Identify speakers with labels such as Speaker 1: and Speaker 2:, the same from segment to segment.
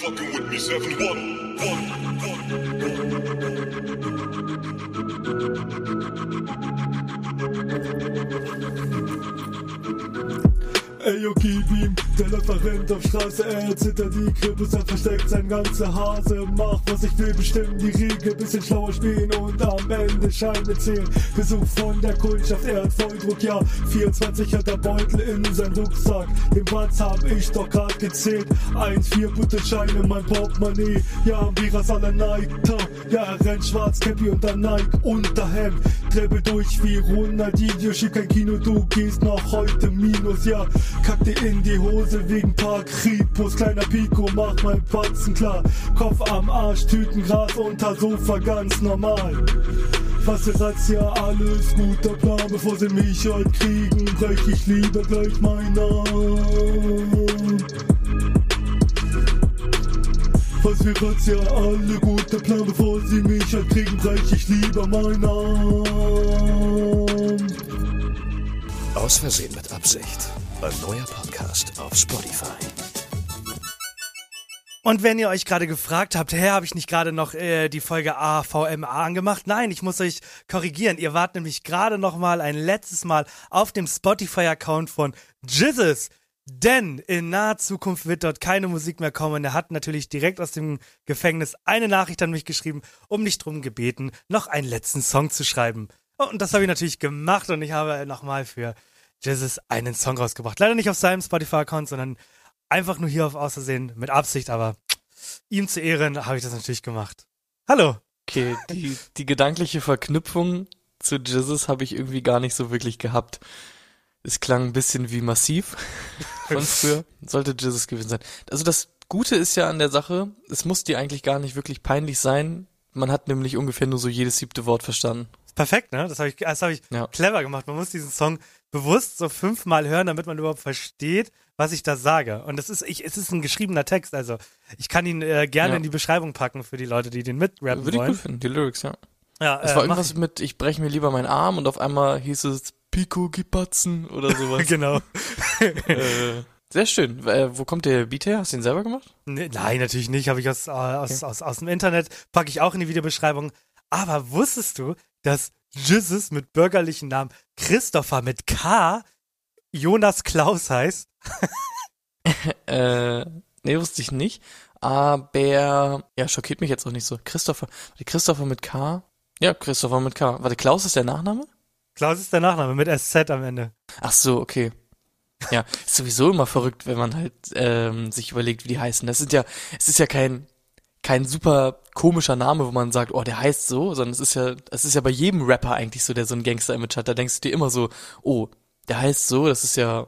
Speaker 1: Fucking with me, seven one, one, one.
Speaker 2: Ey, yo, gib ihm, der Läufer rennt auf Straße, er zittert die Krippes, er versteckt sein ganzer Hase, macht was ich will, bestimmen die Regel, bisschen schlauer spielen und am Ende Scheine zählen. Besuch von der Kundschaft, er hat Volldruck, ja, 24 hat der Beutel in seinem Rucksack, den Batz hab ich doch grad gezählt, 1, 4 Scheine, mein Portemonnaie, ja, Viras aller Nike, ja, er rennt schwarz, Cappy und der Nike, Unterhemd, Treppe durch wie Ronaldinho, schieb kein Kino, du gehst noch heute Minus, ja, kack dir in die Hose wegen paar Kripos, kleiner Pico, mach mein Patzen klar, Kopf am Arsch, Tütengras unter Sofa, ganz normal. Fasse Razzia, alles guter Plan, bevor sie mich heute kriegen, brech ich lieber gleich meinen Arm. Was wir Razzia, alle guter Plan, bevor sie mich halt kriegen, brech ich lieber meinen Arm.
Speaker 3: Aus Versehen mit Absicht. Ein neuer Podcast auf Spotify.
Speaker 4: Und wenn ihr euch gerade gefragt habt, hä, habe ich nicht gerade noch äh, die Folge AVMA angemacht? Nein, ich muss euch korrigieren. Ihr wart nämlich gerade noch mal ein letztes Mal auf dem Spotify-Account von Jizzes. Denn in naher Zukunft wird dort keine Musik mehr kommen. Er hat natürlich direkt aus dem Gefängnis eine Nachricht an mich geschrieben, um mich drum gebeten, noch einen letzten Song zu schreiben. Und das habe ich natürlich gemacht und ich habe nochmal für Jizzes einen Song rausgebracht. Leider nicht auf seinem Spotify-Account, sondern einfach nur hier auf Außersehen mit Absicht, aber ihm zu Ehren habe ich das natürlich gemacht. Hallo.
Speaker 5: Okay, die, die gedankliche Verknüpfung zu Jizzes habe ich irgendwie gar nicht so wirklich gehabt. Es klang ein bisschen wie massiv von früher. Sollte Jizzes gewesen sein. Also das Gute ist ja an der Sache, es muss dir eigentlich gar nicht wirklich peinlich sein. Man hat nämlich ungefähr nur so jedes siebte Wort verstanden.
Speaker 4: Perfekt, ne? Das habe ich, das hab ich
Speaker 5: Ja.
Speaker 4: clever gemacht. Man muss diesen Song bewusst so fünfmal hören, damit man überhaupt versteht, was ich da sage. Und das ist, ich, es ist ein geschriebener Text, also ich kann ihn äh, gerne
Speaker 5: Ja.
Speaker 4: in die Beschreibung packen für die Leute, die den mitrappen
Speaker 5: Würde ich
Speaker 4: wollen.
Speaker 5: gut finden, die Lyrics, ja.
Speaker 4: Ja,
Speaker 5: Es
Speaker 4: äh,
Speaker 5: war irgendwas mit, ich breche mir lieber meinen Arm und auf einmal hieß es Pico Gipatzen oder sowas.
Speaker 4: ich. Genau.
Speaker 5: äh, sehr schön. Äh, wo kommt der Beat her? Hast du ihn selber gemacht?
Speaker 4: Nee, nein, natürlich nicht. Habe ich aus, äh, aus, aus, aus dem Internet. Packe ich auch in die Videobeschreibung. Aber wusstest du, dass Jizzes mit bürgerlichen Namen Christopher mit K Jonas Klaus heißt?
Speaker 5: Äh, nee, wusste ich nicht. Aber, ja, schockiert mich jetzt auch nicht so. Christopher, warte, Christopher mit K? Ja, Christopher mit K. Warte, Klaus ist der Nachname?
Speaker 4: Klaus ist der Nachname mit SZ am Ende.
Speaker 5: Ach so, okay. Ja, ist sowieso immer verrückt, wenn man halt ähm, sich überlegt, wie die heißen. Das sind ja, es ist ja kein kein super komischer Name, wo man sagt, oh, der heißt so, sondern es ist ja, es ist ja bei jedem Rapper eigentlich so, der so ein Gangster-Image hat. Da denkst du dir immer so, oh, der heißt so, das ist ja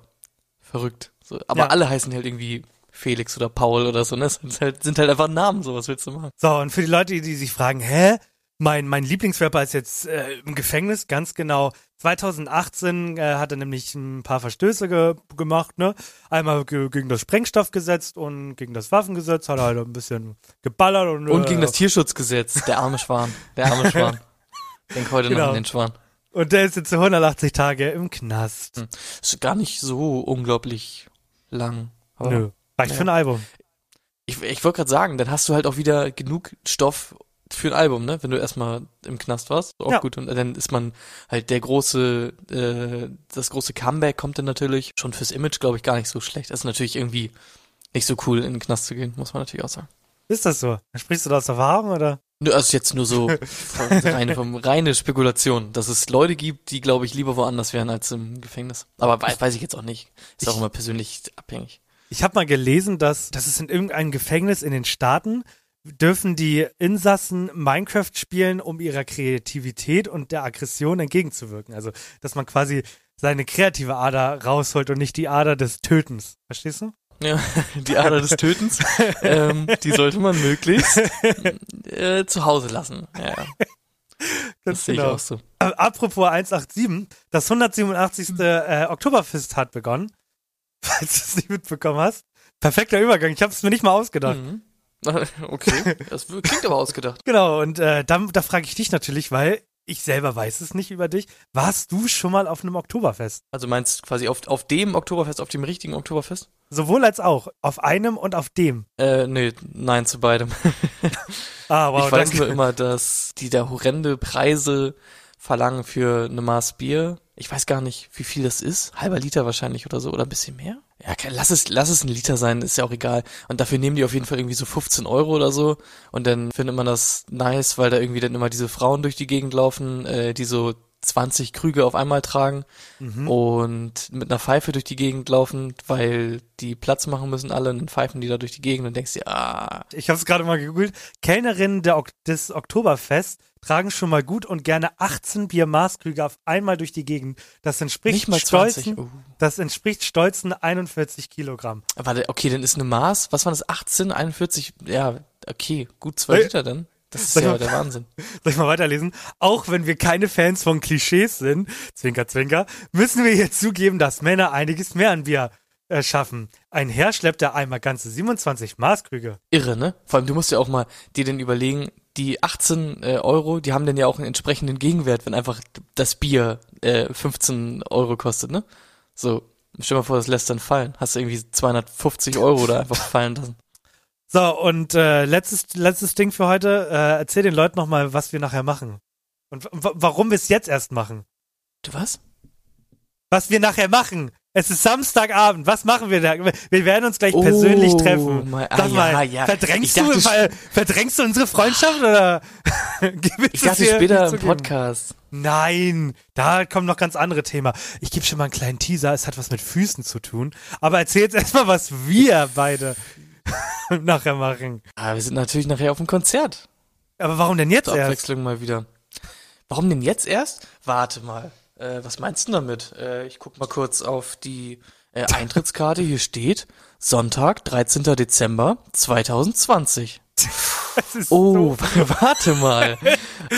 Speaker 5: verrückt. So, aber
Speaker 4: Ja.
Speaker 5: alle heißen halt irgendwie Felix oder Paul oder so, ne? Das sind halt, sind halt einfach Namen, so was willst du machen?
Speaker 4: So, und für die Leute, die sich fragen, hä? Mein, mein Lieblingsrapper ist jetzt äh, im Gefängnis, ganz genau. 2018 äh, hat er nämlich ein paar Verstöße ge gemacht, ne? Einmal ge gegen das Sprengstoffgesetz und gegen das Waffengesetz hat er halt ein bisschen geballert und,
Speaker 5: Und
Speaker 4: äh,
Speaker 5: gegen das Tierschutzgesetz, der arme Schwan, der arme Schwan. Denk heute noch
Speaker 4: Genau.
Speaker 5: an den Schwan.
Speaker 4: und der ist jetzt 180 Tage im Knast.
Speaker 5: Hm. Ist gar nicht so unglaublich lang. Aber
Speaker 4: Nö. Reicht für ein Album.
Speaker 5: Ich, ich wollte gerade sagen, dann hast du halt auch wieder genug Stoff für ein Album, ne? Wenn du erstmal im Knast warst, auch
Speaker 4: Ja.
Speaker 5: gut. Und dann ist man halt der große, äh, das große Comeback kommt dann natürlich schon fürs Image, glaube ich, gar nicht so schlecht. Das ist natürlich irgendwie nicht so cool, in den Knast zu gehen, muss man natürlich auch sagen.
Speaker 4: Ist das so? Sprichst du da aus Erfahrung oder?
Speaker 5: Nö, also jetzt nur so reine, vom, reine Spekulation, dass es Leute gibt, die, glaube ich, lieber woanders wären als im Gefängnis. Aber wei- weiß ich jetzt auch nicht. Ist auch
Speaker 4: Ich-
Speaker 5: immer persönlich abhängig.
Speaker 4: Ich habe mal gelesen, dass, dass es in irgendeinem Gefängnis in den Staaten dürfen die Insassen Minecraft spielen, um ihrer Kreativität und der Aggression entgegenzuwirken. Also, dass man quasi seine kreative Ader rausholt und nicht die Ader des Tötens. Verstehst du?
Speaker 5: Ja, die Ader des Tötens, ähm, die sollte man möglichst äh, zu Hause lassen. Ja, ja. das sehe ich auch so.
Speaker 4: Äh, Apropos 187, das 187. Äh, Oktoberfest hat begonnen. Falls du es nicht mitbekommen hast. Perfekter Übergang, ich habe es mir nicht mal ausgedacht.
Speaker 5: Mhm. Okay, das klingt aber ausgedacht.
Speaker 4: Genau, und äh, da, da frage ich dich natürlich, weil ich selber weiß es nicht über dich. Warst du schon mal auf einem Oktoberfest?
Speaker 5: Also meinst du quasi auf, auf dem Oktoberfest, auf dem richtigen Oktoberfest?
Speaker 4: Sowohl als auch. Auf einem und auf dem.
Speaker 5: Äh, nee, nein, zu beidem.
Speaker 4: Ah, wow,
Speaker 5: ich weiß
Speaker 4: danke.
Speaker 5: nur immer, dass die da horrende Preise verlangen für eine Maß Bier. Ich weiß gar nicht, wie viel das ist. Halber Liter wahrscheinlich oder so oder ein bisschen mehr. Ja, lass es, lass es ein Liter sein, ist ja auch egal. Und dafür nehmen die auf jeden Fall irgendwie so 15 Euro oder so. Und dann findet man das nice, weil da irgendwie dann immer diese Frauen durch die Gegend laufen, äh, die so 20 Krüge auf einmal tragen und mit einer Pfeife durch die Gegend laufen, weil die Platz machen müssen alle und dann pfeifen die da durch die Gegend und denkst dir, ah,
Speaker 4: Ich habe es gerade mal gegoogelt. Kellnerinnen der des Oktoberfest tragen schon mal gut und gerne 18 Biermaßkrüge auf einmal durch die Gegend. Das entspricht
Speaker 5: nicht mal 20.
Speaker 4: stolzen,
Speaker 5: Oh.
Speaker 4: das entspricht stolzen 41 Kilogramm.
Speaker 5: Warte, okay, dann ist eine Maß, was war das, 18, 41, ja, okay, gut zwei
Speaker 4: Äh,
Speaker 5: Liter dann. Das ist ja
Speaker 4: mal-
Speaker 5: der Wahnsinn.
Speaker 4: Soll ich mal weiterlesen? Auch wenn wir keine Fans von Klischees sind, Zwinker, Zwinker, müssen wir hier zugeben, dass Männer einiges mehr an Bier äh, schaffen. Ein Herr schleppt da einmal ganze 27 Maßkrüge.
Speaker 5: Irre, ne? Vor allem, du musst ja auch mal dir denn überlegen, die 18 äh, Euro, die haben dann ja auch einen entsprechenden Gegenwert, wenn einfach das Bier äh, 15 Euro kostet, ne? So, stell mal vor, das lässt dann fallen. Hast du irgendwie 250 Euro da einfach fallen lassen.
Speaker 4: So, und äh, letztes, letztes Ding für heute. Äh, erzähl den Leuten nochmal, was wir nachher machen. Und warum wir es jetzt erst machen.
Speaker 5: Du was?
Speaker 4: Was wir nachher machen. Es ist Samstagabend. Was machen wir da? Wir werden uns gleich persönlich
Speaker 5: Oh,
Speaker 4: treffen.
Speaker 5: mein- ah,
Speaker 4: Sag mal,
Speaker 5: ja, ja.
Speaker 4: verdrängst
Speaker 5: dachte,
Speaker 4: du, ver, verdrängst du unsere Freundschaft oder?
Speaker 5: Ich dachte später im Podcast.
Speaker 4: Nein, da kommen noch ganz andere Themen. Ich gebe schon mal einen kleinen Teaser. Es hat was mit Füßen zu tun. Aber erzähl jetzt erstmal, was wir beide nachher machen.
Speaker 5: Ah, wir sind natürlich nachher auf dem Konzert.
Speaker 4: Aber warum denn jetzt
Speaker 5: Zur
Speaker 4: erst?
Speaker 5: Abwechslung mal wieder. Warum denn jetzt erst? Warte mal. Äh, was meinst du damit? Äh, ich guck mal kurz auf die äh, Eintrittskarte. Hier steht Sonntag, 13. Dezember 2020.
Speaker 4: Das ist
Speaker 5: Oh,
Speaker 4: so-
Speaker 5: warte mal.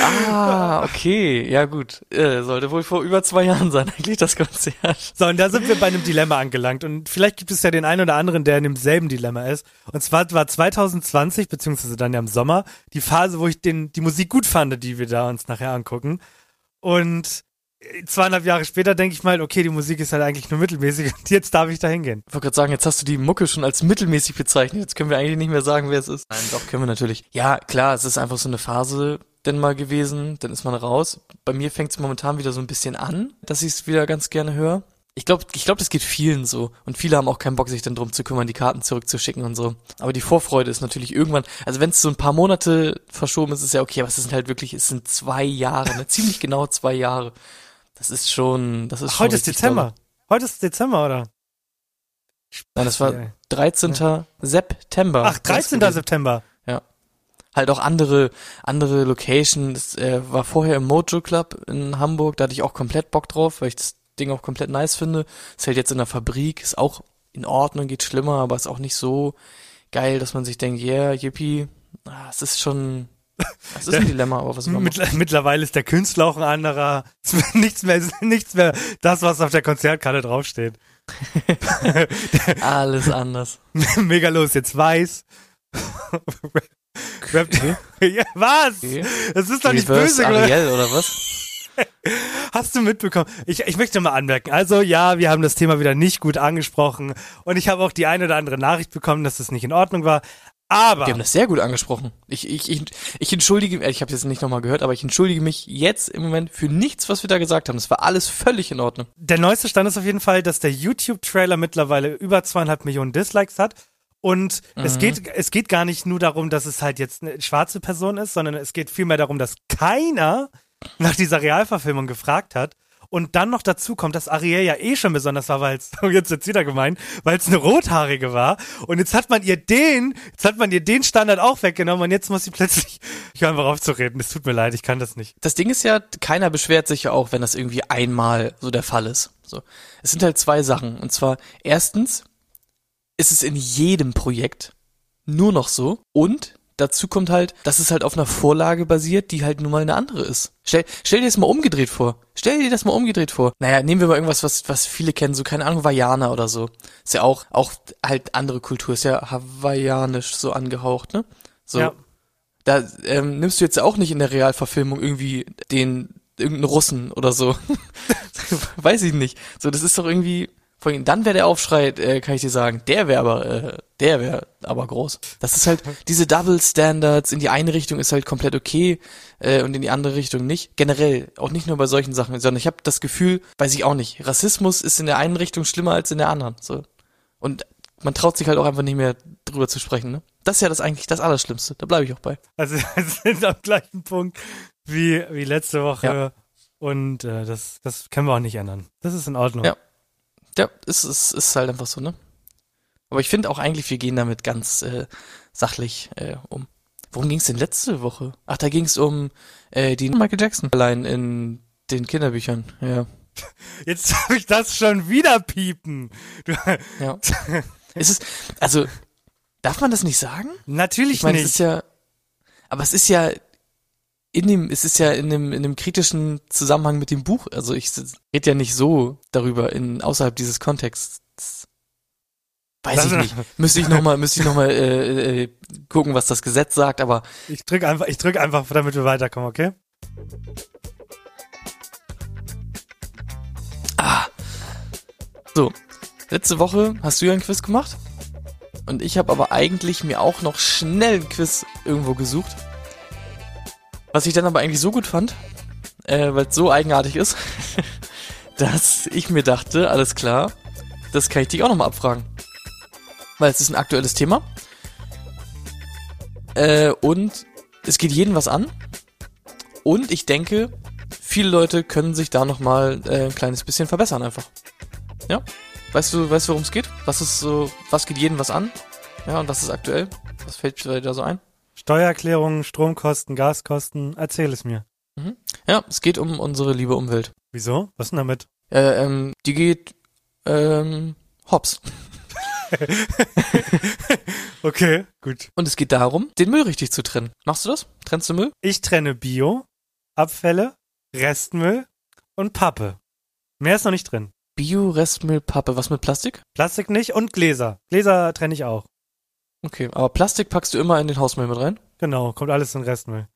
Speaker 5: Ah, okay. Ja gut. Äh, sollte wohl vor über zwei Jahren sein, eigentlich das Konzert.
Speaker 4: So, und da sind wir bei einem Dilemma angelangt. Und vielleicht gibt es ja den einen oder anderen, der in demselben Dilemma ist. Und zwar war 2020, beziehungsweise dann ja im Sommer, die Phase, wo ich den, die Musik gut fand, die wir da uns nachher angucken. Und zweieinhalb Jahre später denke ich mal, okay, die Musik ist halt eigentlich nur mittelmäßig und jetzt darf ich da hingehen.
Speaker 5: Ich wollte gerade sagen, jetzt hast du die Mucke schon als mittelmäßig bezeichnet. Jetzt können wir eigentlich nicht mehr sagen, wer es ist. Nein, doch, können wir natürlich. Ja, klar, es ist einfach so eine Phase denn mal gewesen. Dann ist man raus. Bei mir fängt es momentan wieder so ein bisschen an, dass ich es wieder ganz gerne höre. Ich glaube, ich glaube, das geht vielen so. Und viele haben auch keinen Bock, sich dann drum zu kümmern, die Karten zurückzuschicken und so. Aber die Vorfreude ist natürlich irgendwann, also wenn es so ein paar Monate verschoben ist, ist ja okay, aber es sind halt wirklich, es sind zwei Jahre, ne? ziemlich genau zwei Jahre. Das ist schon, das ist
Speaker 4: Ach,
Speaker 5: schon
Speaker 4: heute ist Dezember.
Speaker 5: dolle.
Speaker 4: Heute ist Dezember, oder?
Speaker 5: Nein, das war
Speaker 4: Ja.
Speaker 5: 13. September.
Speaker 4: Ach, 13.
Speaker 5: Das gewesen.
Speaker 4: September.
Speaker 5: Halt auch andere, andere Location. Das äh, war vorher im Mojo Club in Hamburg, da hatte ich auch komplett Bock drauf, weil ich das Ding auch komplett nice finde. Ist halt jetzt in der Fabrik, ist auch in Ordnung, geht schlimmer, aber ist auch nicht so geil, dass man sich denkt, yeah, yippie. Ah, es ist schon, es ist ein Dilemma, aber was man
Speaker 4: mittlerweile ist der Künstler auch ein anderer. Es ist nichts mehr, nichts mehr das, was auf der Konzertkarte draufsteht.
Speaker 5: Alles anders.
Speaker 4: Mega los, jetzt weiß. Rap ja, was?
Speaker 5: Okay.
Speaker 4: Das ist doch nicht
Speaker 5: Reverse
Speaker 4: böse?
Speaker 5: Ariel oder was?
Speaker 4: Hast du mitbekommen? Ich, ich möchte mal anmerken. Also ja, wir haben das Thema wieder nicht gut angesprochen und ich habe auch die eine oder andere Nachricht bekommen, dass das nicht in Ordnung war. Aber
Speaker 5: Wir haben das sehr gut angesprochen. Ich, ich, ich, ich entschuldige, äh, ich habe jetzt nicht nochmal gehört, aber ich entschuldige mich jetzt im Moment für nichts, was wir da gesagt haben. Das war alles völlig in Ordnung.
Speaker 4: der neueste Stand ist auf jeden Fall, dass der YouTube-Trailer mittlerweile über zweieinhalb Millionen Dislikes hat. Und es geht, es geht gar nicht nur darum, dass es halt jetzt eine schwarze Person ist, sondern es geht vielmehr darum, dass keiner nach dieser Realverfilmung gefragt hat Und dann noch dazu kommt, dass Ariel ja eh schon besonders war, weil es, jetzt jetzt wieder gemein, weil es eine Rothaarige war. Und jetzt hat man ihr den, jetzt hat man ihr den Standard auch weggenommen und jetzt muss sie plötzlich, ich höre einfach aufzureden, es tut mir leid, ich kann das nicht.
Speaker 5: Das Ding ist ja, keiner beschwert sich ja auch, wenn das irgendwie einmal so der Fall ist. So. Es sind halt zwei Sachen. Und zwar, erstens ist es in jedem Projekt nur noch so und dazu kommt halt, dass es halt auf einer Vorlage basiert, die halt nun mal eine andere ist. Stell, stell dir das mal umgedreht vor. Stell dir das mal umgedreht vor. Naja, nehmen wir mal irgendwas, was, was viele kennen, so keine Ahnung, Vajana oder so. Ist ja auch, auch halt andere Kultur, ist ja hawaiianisch so angehaucht, ne? So.
Speaker 4: Ja.
Speaker 5: Da ähm, nimmst du jetzt auch nicht in der Realverfilmung irgendwie den irgendeinen Russen oder so. Weiß ich nicht. So, das ist doch irgendwie. Vor allem, dann wäre der Aufschrei, äh, kann ich dir sagen, der wäre aber, äh, der wäre aber groß. Das ist halt, diese Double Standards in die eine Richtung ist halt komplett okay äh, und in die andere Richtung nicht. Generell, auch nicht nur bei solchen Sachen, sondern ich habe das Gefühl, weiß ich auch nicht, Rassismus ist in der einen Richtung schlimmer als in der anderen. So. Und man traut sich halt auch einfach nicht mehr drüber zu sprechen, ne? Das ist ja das eigentlich das Allerschlimmste. Da bleibe ich auch bei.
Speaker 4: Also wir sind am gleichen Punkt wie, wie letzte Woche.
Speaker 5: Ja.
Speaker 4: Und äh, das, das können wir auch nicht ändern. Das ist in Ordnung.
Speaker 5: Ja. Ja, ist, ist, ist halt einfach so, ne? Aber ich finde auch eigentlich, wir gehen damit ganz äh, sachlich äh, um. Worum ging es denn letzte Woche? Ach, da ging es um äh, die Michael Jackson allein in den Kinderbüchern. Ja.
Speaker 4: Jetzt darf ich das schon wieder piepen.
Speaker 5: Ja. ist es, also, darf man das nicht sagen?
Speaker 4: natürlich
Speaker 5: Ich meine, es
Speaker 4: nicht.
Speaker 5: ist ja, aber es ist ja in dem, es ist ja in dem, in dem kritischen Zusammenhang mit dem Buch. Also ich rede ja nicht so darüber in außerhalb dieses Kontexts. Weiß
Speaker 4: Das-
Speaker 5: ich nicht. Müsste ich nochmal, müsste ich noch mal, äh, äh, gucken, was das Gesetz sagt, aber
Speaker 4: Ich drück einfach, ich drück einfach, damit wir weiterkommen, okay?
Speaker 5: so. Letzte Woche hast du ja ein Quiz gemacht. Und ich habe aber eigentlich mir auch noch schnell ein Quiz irgendwo gesucht. Was ich dann aber eigentlich so gut fand, äh, weil es so eigenartig ist, dass ich mir dachte, alles klar, das kann ich dich auch nochmal abfragen. Weil es ist ein aktuelles Thema. Äh, und es geht jeden was an. Und ich denke, viele Leute können sich da nochmal äh, ein kleines bisschen verbessern einfach. Ja? Weißt du, weißt du, worum es geht? Was ist so, was geht jeden was an? Ja, und was ist aktuell? Was fällt dir da so ein?
Speaker 4: Steuererklärungen, Stromkosten, Gaskosten, erzähl es mir.
Speaker 5: Ja, es geht um unsere liebe Umwelt.
Speaker 4: Wieso? Was denn damit?
Speaker 5: Äh, ähm, die geht ähm, hops.
Speaker 4: Okay, gut.
Speaker 5: Und es geht darum, den Müll richtig zu trennen. Machst du das? Trennst du Müll?
Speaker 4: Ich trenne Bio, Abfälle, Restmüll und Pappe. Mehr ist noch nicht drin.
Speaker 5: Bio, Restmüll, Pappe. Was mit Plastik?
Speaker 4: Plastik nicht und Gläser. Gläser trenne ich auch.
Speaker 5: Okay, aber Plastik packst du immer in den Hausmüll mit rein?
Speaker 4: Genau, kommt alles in Restmüll.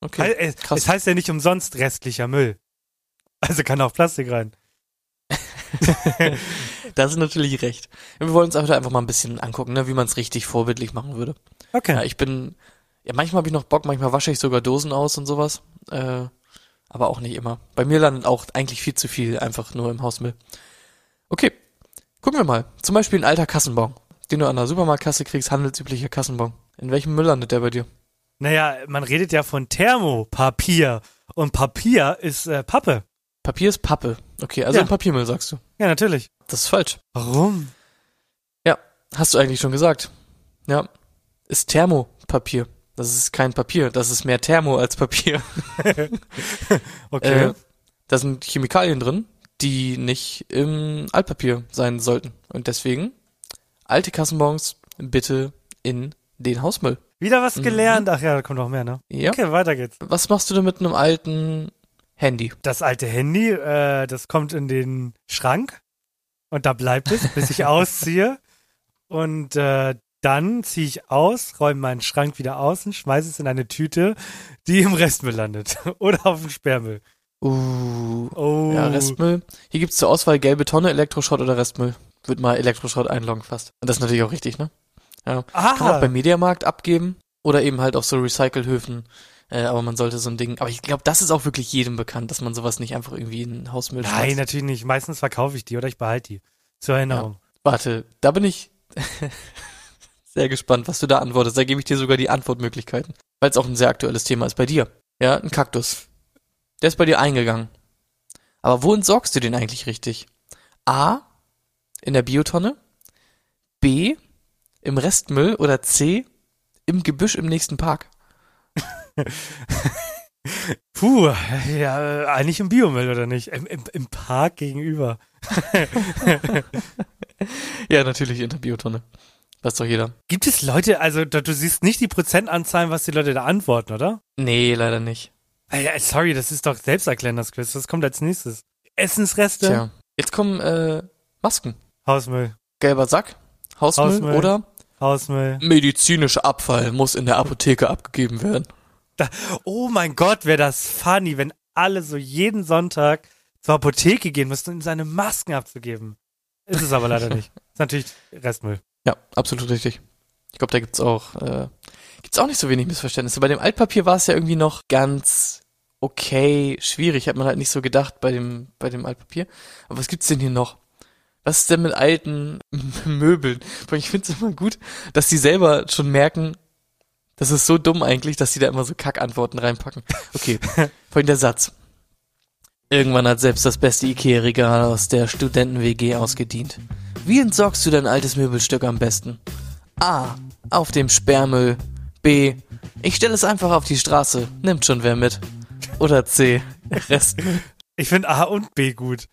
Speaker 5: Okay,
Speaker 4: Hei- es,
Speaker 5: krass.
Speaker 4: es heißt ja nicht umsonst restlicher Müll. Also kann auch Plastik rein.
Speaker 5: da hast du natürlich recht. Wir wollen uns heute einfach mal ein bisschen angucken, ne, wie man es richtig vorbildlich machen würde.
Speaker 4: Okay.
Speaker 5: Ja, ich bin, ja, manchmal habe ich noch Bock, manchmal wasche ich sogar Dosen aus und sowas. Äh, aber auch nicht immer. Bei mir landet auch eigentlich viel zu viel einfach nur im Hausmüll. Okay, gucken wir mal. Zum Beispiel ein alter Kassenbon, den du an der Supermarktkasse kriegst, handelsüblicher Kassenbon. In welchem Müll landet der bei dir?
Speaker 4: Naja, man redet ja von Thermopapier. Und Papier ist äh, Pappe.
Speaker 5: Papier ist Pappe. Okay, also
Speaker 4: Ja.
Speaker 5: ein Papiermüll sagst du.
Speaker 4: Ja, natürlich.
Speaker 5: Das ist falsch.
Speaker 4: Warum?
Speaker 5: Ja, hast du eigentlich schon gesagt. Ja, ist Thermopapier. Das ist kein Papier, das ist mehr Thermo als Papier.
Speaker 4: Okay.
Speaker 5: Äh, da sind Chemikalien drin, die nicht im Altpapier sein sollten. Und deswegen alte Kassenbons bitte in den Hausmüll.
Speaker 4: Wieder was gelernt. Ach ja, da kommt noch mehr, ne?
Speaker 5: Ja.
Speaker 4: Okay, weiter geht's.
Speaker 5: Was machst du denn mit einem alten Handy?
Speaker 4: Das alte Handy, äh, das kommt in den Schrank und da bleibt es, bis ich ausziehe. Und äh, dann ziehe ich aus, räume meinen Schrank wieder aus und schmeiße es in eine Tüte, die im Restmüll landet. Oder auf dem Sperrmüll.
Speaker 5: Uh,
Speaker 4: Oh.
Speaker 5: ja, Restmüll. Hier gibt's zur Auswahl gelbe Tonne, Elektroschrott oder Restmüll. Wird mal Elektroschrott einloggen fast. Und das ist natürlich auch richtig, ne? Ja. Kann man auch
Speaker 4: Aha.
Speaker 5: beim Mediamarkt abgeben oder eben halt auf so Recyclehöfen. Äh, aber man sollte so ein Ding. Aber ich glaube, das ist auch wirklich jedem bekannt, dass man sowas nicht einfach irgendwie in Hausmüll
Speaker 4: Nein,
Speaker 5: schmeißt.
Speaker 4: natürlich nicht. Meistens verkaufe ich die oder ich behalte die. Zur Erinnerung.
Speaker 5: Warte, da bin ich sehr gespannt, was du da antwortest. Da gebe ich dir sogar die Antwortmöglichkeiten. Weil es auch ein sehr aktuelles Thema ist bei dir. Ja, ein Kaktus. Der ist bei dir eingegangen. Aber wo entsorgst du den eigentlich richtig? A. In der Biotonne. B. Im Restmüll. Oder C. Im Gebüsch im nächsten Park.
Speaker 4: Puh, ja, eigentlich im Biomüll, oder nicht? Im, im, im Park gegenüber.
Speaker 5: Ja, natürlich in der Biotonne. Weiß doch jeder.
Speaker 4: Gibt es Leute, also du, siehst nicht die Prozentanzahlen, was die Leute da antworten, oder?
Speaker 5: Nee, leider nicht.
Speaker 4: Sorry, das ist doch selbsterklärend, das Quiz. Was kommt als nächstes? Essensreste?
Speaker 5: Tja. Jetzt kommen äh, Masken.
Speaker 4: Hausmüll.
Speaker 5: Gelber Sack. Hausmüll,
Speaker 4: Hausmüll.
Speaker 5: oder
Speaker 4: Hausmüll.
Speaker 5: medizinischer Abfall muss in der Apotheke abgegeben werden.
Speaker 4: Da, oh mein Gott, wäre das funny, wenn alle so jeden Sonntag zur Apotheke gehen müssten, um seine Masken abzugeben. Ist es aber leider nicht. Ist natürlich Restmüll.
Speaker 5: Ja, absolut richtig. Ich glaube, da gibt's auch äh, gibt's auch nicht so wenig Missverständnisse. Bei dem Altpapier war es ja irgendwie noch ganz okay, schwierig, hat man halt nicht so gedacht bei dem bei dem Altpapier. Aber was gibt's denn hier noch? Was ist denn mit alten Möbeln? Ich finde es immer gut, dass die selber schon merken, das ist so dumm eigentlich, dass die da immer so Kackantworten reinpacken. Okay, vorhin der Satz. Irgendwann hat selbst das beste Ikea-Regal aus der Studenten-WG ausgedient. Wie entsorgst du dein altes Möbelstück am besten? A. Auf dem Sperrmüll. B. Ich stelle es einfach auf die Straße. Nimmt schon wer mit. Oder C. Restmüll.
Speaker 4: Ich finde A und B gut.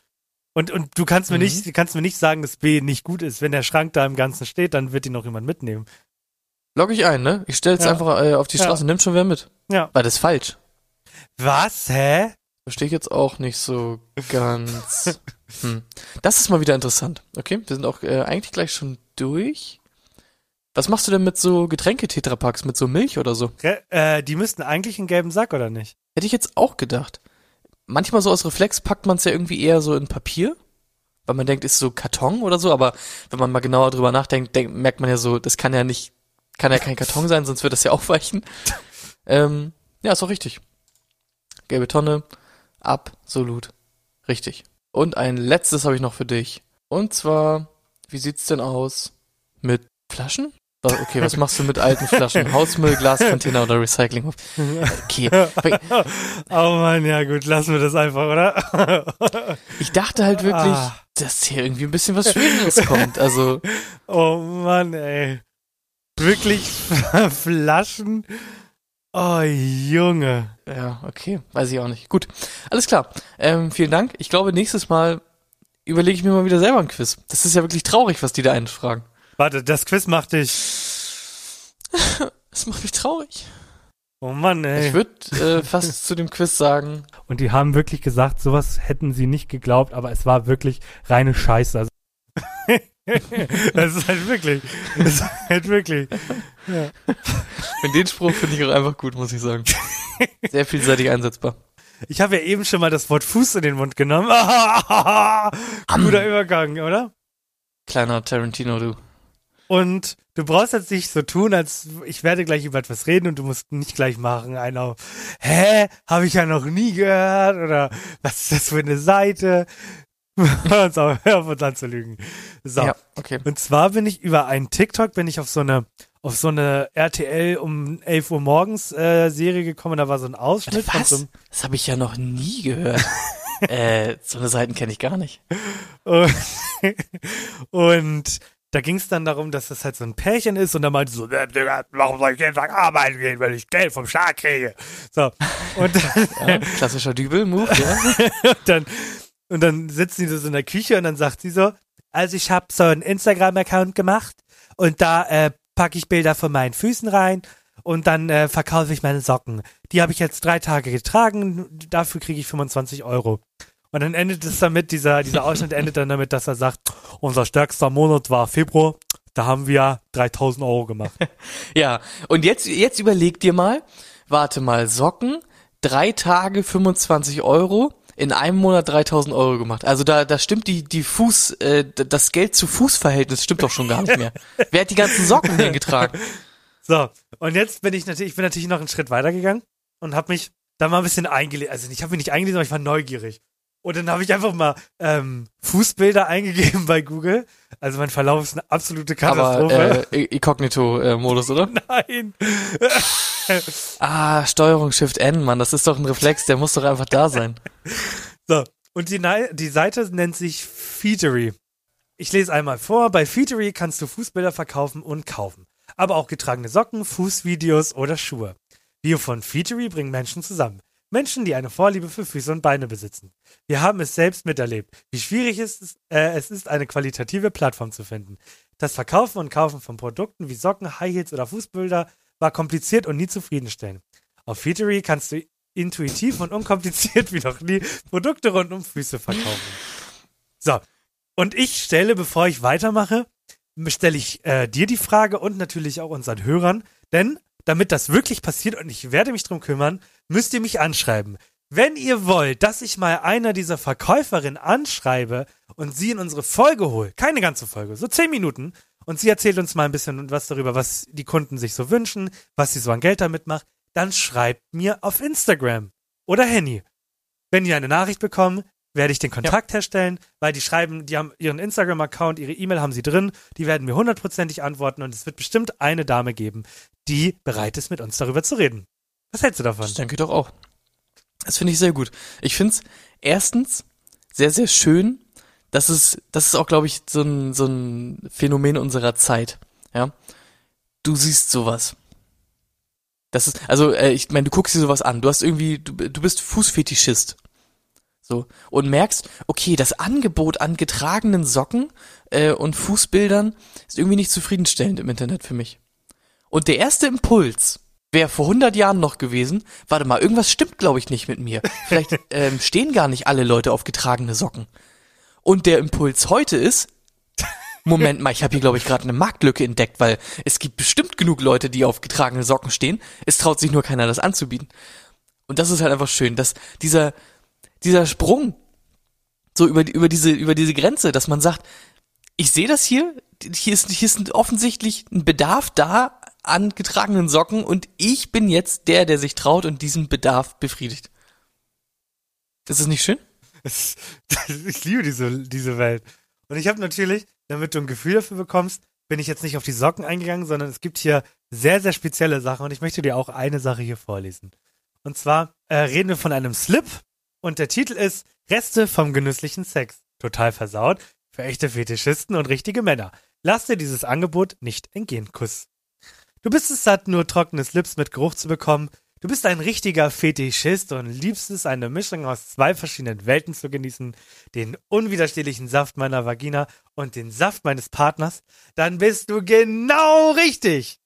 Speaker 4: Und, und du kannst mir
Speaker 5: Mhm.
Speaker 4: nicht, kannst mir nicht sagen, dass B nicht gut ist. Wenn der Schrank da im Ganzen steht, dann wird ihn noch jemand mitnehmen.
Speaker 5: Log ich ein, ne? Ich stelle es
Speaker 4: Ja.
Speaker 5: einfach äh, auf die
Speaker 4: Ja.
Speaker 5: Straße. Nimmt schon wer mit.
Speaker 4: Ja.
Speaker 5: War das falsch?
Speaker 4: Was? Hä?
Speaker 5: Verstehe ich jetzt auch nicht so ganz. Hm. Das ist mal wieder interessant. Okay, wir sind auch äh, eigentlich gleich schon durch. Was machst du denn mit so Getränke-Tetrapacks, mit so Milch oder so?
Speaker 4: Re äh, die müssten eigentlich einen gelben Sack, oder nicht?
Speaker 5: Hätte ich jetzt auch gedacht. Manchmal so aus Reflex packt man es ja irgendwie eher so in Papier, weil man denkt, ist so Karton oder so, aber wenn man mal genauer drüber nachdenkt, denk, merkt man ja so, das kann ja nicht, kann ja kein Karton sein, sonst wird das ja aufweichen. ähm, ja, ist auch richtig. Gelbe Tonne, absolut richtig. Und ein letztes habe ich noch für dich. Und zwar, wie sieht's denn aus mit Flaschen? Okay, was machst du mit alten Flaschen? Hausmüll, Glascontainer oder Recycling? Okay.
Speaker 4: Oh Mann, ja gut, lassen wir das einfach, oder?
Speaker 5: Ich dachte halt wirklich,
Speaker 4: Ah.
Speaker 5: dass hier irgendwie ein bisschen was Schwieriges kommt. Also,
Speaker 4: oh Mann, ey. Wirklich Flaschen? Oh, Junge.
Speaker 5: ja, okay, weiß ich auch nicht. Gut, alles klar. Ähm, vielen Dank. Ich glaube, nächstes Mal überlege ich mir mal wieder selber ein Quiz. Das ist ja wirklich traurig, was die da einfragen.
Speaker 4: Warte, das Quiz macht dich.
Speaker 5: Das macht mich traurig.
Speaker 4: Oh Mann, ey.
Speaker 5: Ich würde äh, fast zu dem Quiz sagen,
Speaker 4: Und die haben wirklich gesagt, sowas hätten sie nicht geglaubt, aber es war wirklich reine Scheiße. Also das ist halt wirklich. Das ist halt wirklich.
Speaker 5: wenn den Spruch finde ich auch einfach gut, muss ich sagen. Sehr vielseitig einsetzbar.
Speaker 4: Ich habe ja eben schon mal das Wort Fuß in den Mund genommen. Guter Übergang, oder?
Speaker 5: Kleiner Tarantino, du.
Speaker 4: Und du brauchst jetzt nicht so tun, als ich werde gleich über etwas reden und du musst nicht gleich machen, einer, hä, habe ich ja noch nie gehört oder was ist das für eine Seite? Hör uns auf, hör auf uns an zu lügen. So.
Speaker 5: Ja, okay.
Speaker 4: Und zwar bin ich über einen TikTok, bin ich auf so eine, auf so eine RTL um 11 Uhr morgens äh, Serie gekommen, da war so ein Ausschnitt von so
Speaker 5: Was?
Speaker 4: einem,
Speaker 5: Das habe ich ja noch nie gehört. äh, so eine Seiten kenne ich gar nicht.
Speaker 4: Und, und da ging es dann darum, dass das halt so ein Pärchen ist und er meinte so, "Äh, Digga, warum soll ich jeden Tag arbeiten gehen, wenn ich Geld vom Staat kriege? So. Und dann,
Speaker 5: Ja, klassischer Dübel-Move, ja.
Speaker 4: und dann, und dann sitzen die so in der Küche und dann sagt sie so, also ich habe so einen Instagram-Account gemacht und da äh, packe ich Bilder von meinen Füßen rein und dann äh, verkaufe ich meine Socken. Die habe ich jetzt drei Tage getragen, dafür kriege ich 25 Euro. Und dann endet es damit, dieser, dieser Ausschnitt endet dann damit, dass er sagt, unser stärkster Monat war Februar, da haben wir 3000 Euro gemacht.
Speaker 5: Ja, und jetzt, jetzt überleg dir mal, warte mal, Socken, drei Tage 25 Euro, in einem Monat 3000 Euro gemacht. Also da, da stimmt die, die Fuß, äh, das Geld zu Fußverhältnis stimmt doch schon gar nicht mehr. Wer hat die ganzen Socken denn getragen?
Speaker 4: So, und jetzt bin ich natürlich, ich bin natürlich noch einen Schritt weitergegangen und habe mich da mal ein bisschen eingelesen. Also ich habe mich nicht eingelesen, aber ich war neugierig. Und dann habe ich einfach mal ähm, Fußbilder eingegeben bei Google. Also mein Verlauf ist eine absolute Katastrophe.
Speaker 5: Aber äh, Inkognito-Modus, oder?
Speaker 4: Nein.
Speaker 5: Ah, Steuerung Shift N, Mann, das ist doch ein Reflex, der muss doch einfach da sein.
Speaker 4: So, Und die, die Seite nennt sich Feedery. Ich lese einmal vor. Bei Feedery kannst du Fußbilder verkaufen und kaufen. Aber auch getragene Socken, Fußvideos oder Schuhe. Wir von Feedery bringen Menschen zusammen. Menschen, die eine Vorliebe für Füße und Beine besitzen. Wir haben es selbst miterlebt, wie schwierig es ist, äh, es ist, eine qualitative Plattform zu finden. Das Verkaufen und Kaufen von Produkten wie Socken, High Heels oder Fußbilder war kompliziert und nie zufriedenstellend. Auf Feedery kannst du intuitiv und unkompliziert wie noch nie Produkte rund um Füße verkaufen. So, und ich stelle, bevor ich weitermache, stelle ich äh, dir die Frage und natürlich auch unseren Hörern, denn damit das wirklich passiert und ich werde mich drum kümmern, müsst ihr mich anschreiben. Wenn ihr wollt, dass ich mal einer dieser Verkäuferinnen anschreibe und sie in unsere Folge hole, keine ganze Folge, so zehn Minuten, und sie erzählt uns mal ein bisschen was darüber, was die Kunden sich so wünschen, was sie so an Geld damit macht, dann schreibt mir auf Instagram oder Henny. Wenn ihr eine Nachricht bekommt, werde ich den Kontakt herstellen, weil die schreiben, die haben ihren Instagram-Account, ihre E-Mail haben sie drin, die werden mir hundertprozentig antworten und es wird bestimmt eine Dame geben, die bereit ist, mit uns darüber zu reden. Was hältst du davon?
Speaker 5: Ich denke doch auch. Das finde ich sehr gut. Ich finde es erstens sehr, sehr schön, dass es, das ist auch, glaube ich, so ein, so ein Phänomen unserer Zeit. Ja. Du siehst sowas. Das ist, also, äh, ich meine, du guckst dir sowas an. Du hast irgendwie, du, du bist Fußfetischist. So. Und merkst, okay, das Angebot an getragenen Socken äh, und Fußbildern ist irgendwie nicht zufriedenstellend im Internet für mich. Und der erste Impuls wäre vor 100 Jahren noch gewesen, warte mal, irgendwas stimmt, glaube ich, nicht mit mir. Vielleicht ähm, stehen gar nicht alle Leute auf getragene Socken. Und der Impuls heute ist, Moment mal, ich habe hier, glaube ich, gerade eine Marktlücke entdeckt, weil es gibt bestimmt genug Leute, die auf getragene Socken stehen. Es traut sich nur keiner, das anzubieten. Und das ist halt einfach schön, dass dieser, dieser Sprung so über, die, über, diese, über diese Grenze, dass man sagt, ich sehe das hier, hier ist, hier ist offensichtlich ein Bedarf da an getragenen Socken und ich bin jetzt der, der sich traut und diesen Bedarf befriedigt. Ist das nicht schön?
Speaker 4: Ich liebe diese, diese Welt. Und ich habe natürlich, damit du ein Gefühl dafür bekommst, bin ich jetzt nicht auf die Socken eingegangen, sondern es gibt hier sehr, sehr spezielle Sachen und ich möchte dir auch eine Sache hier vorlesen. Und zwar äh, reden wir von einem Slip und der Titel ist Reste vom genüsslichen Sex. Total versaut für echte Fetischisten und richtige Männer. Lass dir dieses Angebot nicht entgehen. Kuss. Du bist es satt, nur trockene Slips mit Geruch zu bekommen. Du bist ein richtiger Fetischist und liebst es, eine Mischung aus zwei verschiedenen Welten zu genießen, den unwiderstehlichen Saft meiner Vagina und den Saft meines Partners, dann bist du genau richtig.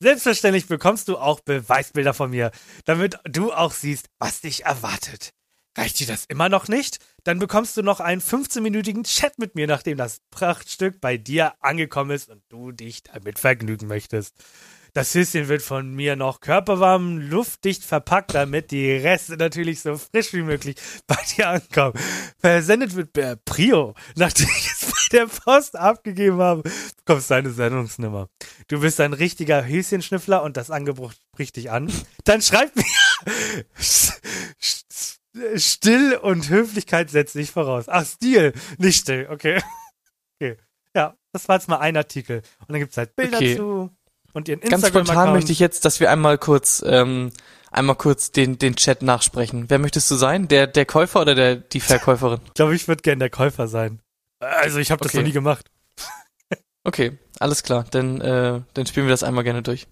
Speaker 4: Selbstverständlich bekommst du auch Beweisbilder von mir, damit du auch siehst, was dich erwartet. Reicht dir das immer noch nicht? Dann bekommst du noch einen 15-minütigen Chat mit mir, nachdem das Prachtstück bei dir angekommen ist und du dich damit vergnügen möchtest. Das Höschen wird von mir noch körperwarm, luftdicht verpackt, damit die Reste natürlich so frisch wie möglich bei dir ankommen. Versendet wird per Prio. Nachdem ich es bei der Post abgegeben habe, bekommst du eine Sendungsnummer. Du bist ein richtiger Höschenschnüffler und das Angebot spricht dich an. Dann schreib mir. Still und Höflichkeit setzt sich voraus. Ach, Stil, nicht still, okay. Okay. Ja, das war jetzt mal ein Artikel. Und dann gibt's halt Bilder
Speaker 5: Okay.
Speaker 4: zu und ihren
Speaker 5: Ganz spontan möchte ich jetzt, dass wir einmal kurz, ähm, einmal kurz den, den Chat nachsprechen. Wer möchtest du sein? Der, der Käufer oder der, die Verkäuferin?
Speaker 4: Ich glaube, ich würde gern der Käufer sein. Also, ich habe das
Speaker 5: Okay.
Speaker 4: noch nie gemacht.
Speaker 5: Okay, alles klar. Dann, äh, dann spielen wir das einmal gerne durch.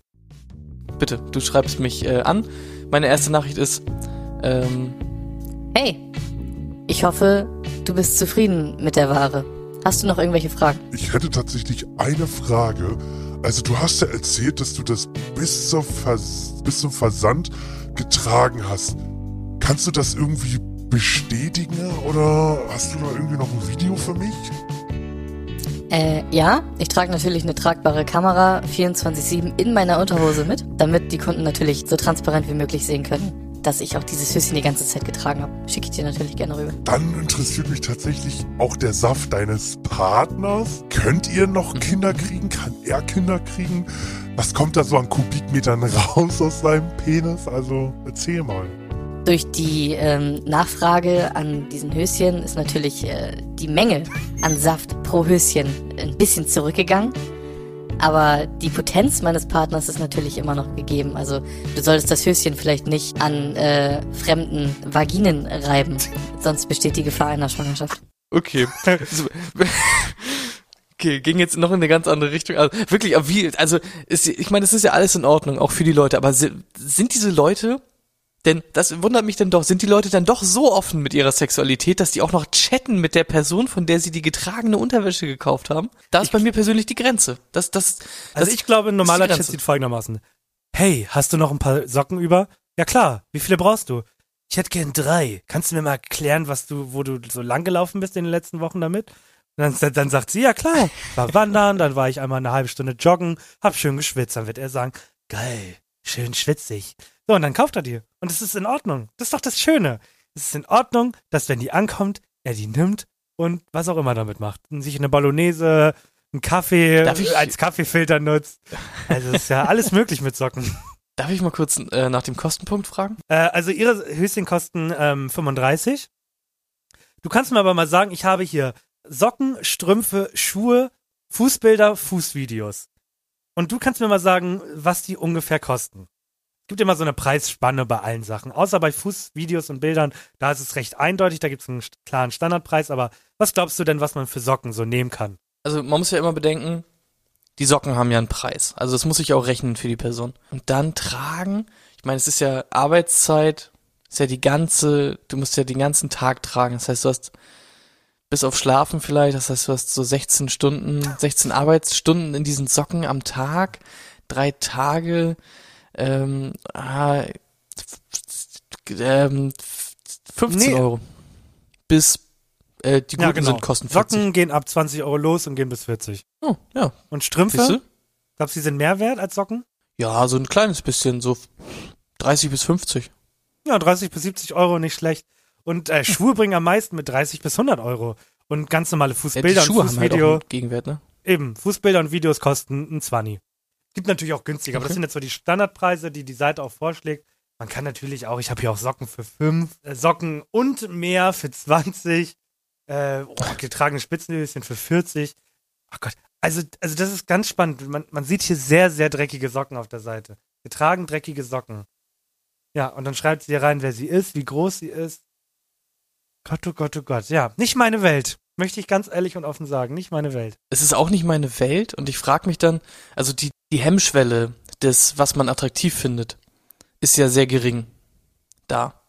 Speaker 5: Bitte, du schreibst mich äh, an. Meine erste Nachricht ist, ähm,
Speaker 6: Hey, ich hoffe, du bist zufrieden mit der Ware. Hast du noch irgendwelche Fragen?
Speaker 7: Ich hätte tatsächlich eine Frage. Also du hast ja erzählt, dass du das bis, zur Vers bis zum Versand getragen hast. Kannst du das irgendwie bestätigen oder hast du da irgendwie noch ein Video für mich?
Speaker 6: Äh, ja, ich trage natürlich eine tragbare Kamera 24-7 in meiner Unterhose mit, damit die Kunden natürlich so transparent wie möglich sehen können, dass ich auch dieses Höschen die ganze Zeit getragen habe. Schicke ich dir natürlich gerne rüber.
Speaker 7: Dann interessiert mich tatsächlich auch der Saft deines Partners. Könnt ihr noch Kinder kriegen? Kann er Kinder kriegen? Was kommt da so an Kubikmetern raus aus seinem Penis? Also erzähl mal.
Speaker 6: Durch die ähm, Nachfrage an diesen Höschen ist natürlich äh, die Menge an Saft pro Höschen ein bisschen zurückgegangen. Aber die Potenz meines Partners ist natürlich immer noch gegeben. Also du solltest das Höschen vielleicht nicht an äh, fremden Vaginen reiben, sonst besteht die Gefahr einer Schwangerschaft.
Speaker 5: Okay. So- Okay, ging jetzt noch in eine ganz andere Richtung. Also wirklich, wie, also ist, ich meine, es ist ja alles in Ordnung, auch für die Leute, aber si- sind diese Leute, denn das wundert mich denn doch, sind die Leute dann doch so offen mit ihrer Sexualität, dass die auch noch chatten mit der Person, von der sie die getragene Unterwäsche gekauft haben? Da ist bei mir persönlich die Grenze. Das, das,
Speaker 4: Also
Speaker 5: das
Speaker 4: ich glaube, ein normaler Chat sieht folgendermaßen. Hey, hast du noch ein paar Socken über? Ja klar, wie viele brauchst du? Ich hätte gern drei. Kannst du mir mal erklären, was du, wo du so lang gelaufen bist in den letzten Wochen damit? Dann, dann sagt sie, ja klar, war wandern, dann war ich einmal eine halbe Stunde joggen, hab schön geschwitzt. Dann wird er sagen, geil, schön schwitzig. So, und dann kauft er dir. Und es ist in Ordnung. Das ist doch das Schöne. Es ist in Ordnung, dass wenn die ankommt, er die nimmt und was auch immer damit macht. Und sich eine Bolognese, einen Kaffee als Kaffeefilter nutzt. Also es ist ja alles möglich mit Socken.
Speaker 5: Darf ich mal kurz äh, nach dem Kostenpunkt fragen?
Speaker 4: Äh, also ihre Höschen kosten ähm, 35. Du kannst mir aber mal sagen, ich habe hier Socken, Strümpfe, Schuhe, Fußbilder, Fußvideos. Und du kannst mir mal sagen, was die ungefähr kosten. Es gibt immer so eine Preisspanne bei allen Sachen. Außer bei Fußvideos und Bildern, da ist es recht eindeutig, da gibt es einen klaren Standardpreis. Aber was glaubst du denn, was man für Socken so nehmen kann?
Speaker 5: Also man muss ja immer bedenken, die Socken haben ja einen Preis. Also das muss ich auch rechnen für die Person. Und dann tragen, ich meine, es ist ja Arbeitszeit, ist ja die ganze, du musst ja den ganzen Tag tragen. Das heißt, du hast bis auf Schlafen vielleicht, das heißt, du hast so 16 Stunden, 16 Arbeitsstunden in diesen Socken am Tag, drei Tage, ähm, ah, ähm, 15
Speaker 4: Nee.
Speaker 5: Euro. Bis äh, die guten sind kosten 40.
Speaker 4: genau. Socken gehen ab 20 Euro los und gehen bis 40.
Speaker 5: Oh, ja.
Speaker 4: Und Strümpfe?
Speaker 5: Siehst du?
Speaker 4: Glaubst du, die sind mehr wert als Socken?
Speaker 5: Ja, so ein kleines bisschen, so 30 bis 50.
Speaker 4: Ja, 30 bis 70 Euro nicht schlecht. Und äh, Schuhe bringen am meisten mit 30 bis 100 Euro. Und ganz normale
Speaker 5: Ja,
Speaker 4: Fußbilder
Speaker 5: die
Speaker 4: und
Speaker 5: halt
Speaker 4: Fußvideo,
Speaker 5: einen Gegenwert, ne?
Speaker 4: eben, Fußbilder und Videos kosten ein 20. Gibt natürlich auch günstiger, aber das
Speaker 5: Okay.
Speaker 4: sind jetzt so die Standardpreise, die die Seite auch vorschlägt. Man kann natürlich auch, ich habe hier auch Socken für 5, äh, Socken und mehr für 20, äh, oh, getragene Spitzenhöschen für 40. Ach Gott, also, also das ist ganz spannend. Man, man sieht hier sehr, sehr dreckige Socken auf der Seite. Getragen dreckige Socken. Ja, und dann schreibt sie hier rein, wer sie ist, wie groß sie ist. Gott, oh Gott, oh Gott. Ja, nicht meine Welt. Möchte ich ganz ehrlich und offen sagen. Nicht meine Welt.
Speaker 5: Es ist auch nicht meine Welt und ich frage mich dann, also die, die Hemmschwelle des, was man attraktiv findet, ist ja sehr gering. Da.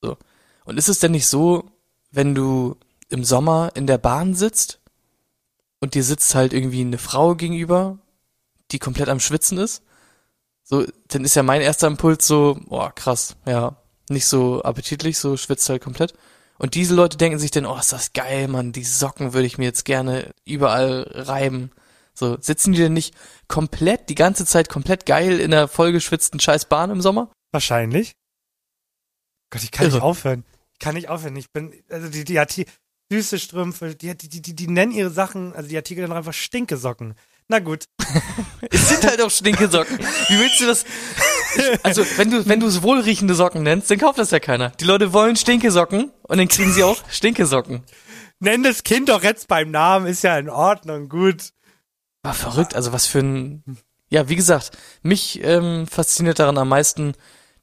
Speaker 5: So. Und ist es denn nicht so, wenn du im Sommer in der Bahn sitzt und dir sitzt halt irgendwie eine Frau gegenüber, die komplett am Schwitzen ist? So, dann ist ja mein erster Impuls so, boah, krass, ja, nicht so appetitlich, so schwitzt halt komplett. Und diese Leute denken sich dann, oh, ist das geil, Mann, die Socken würde ich mir jetzt gerne überall reiben. So, sitzen die denn nicht komplett, die ganze Zeit komplett geil in der vollgeschwitzten scheiß Bahn im Sommer?
Speaker 4: Wahrscheinlich. Gott, ich kann
Speaker 5: Irre.
Speaker 4: nicht aufhören. Ich kann nicht aufhören. Ich bin, also die, die Artikel, süße Strümpfe, die, die, die, die nennen ihre Sachen, also die Artikel dann einfach Stinkesocken. Na gut.
Speaker 5: Es sind halt auch Stinkesocken. Wie willst du das? Also, wenn du, wenn du es wohlriechende Socken nennst, dann kauft das ja keiner. Die Leute wollen Stinkesocken und dann kriegen sie auch Stinkesocken.
Speaker 4: Nenn das Kind doch jetzt beim Namen, ist ja in Ordnung, gut.
Speaker 5: War verrückt, also was für ein. Ja, wie gesagt, mich ähm, fasziniert daran am meisten,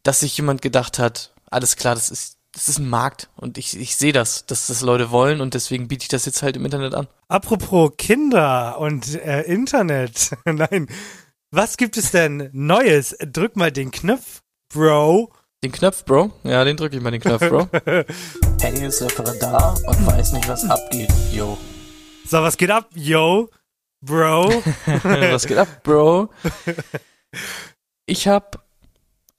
Speaker 5: dass sich jemand gedacht hat, alles klar, das ist, das ist ein Markt und ich, ich sehe das, dass das Leute wollen und deswegen biete ich das jetzt halt im Internet an.
Speaker 4: Apropos Kinder und äh, Internet. Nein. Was gibt es denn Neues? Drück mal den Knopf, Bro.
Speaker 5: Den Knopf, Bro? Ja, den drücke ich mal den Knopf, Bro.
Speaker 8: Henny ist Referendar und weiß nicht, was abgeht. Yo.
Speaker 4: So, was geht ab, yo? Bro.
Speaker 5: Was geht ab, Bro? Ich habe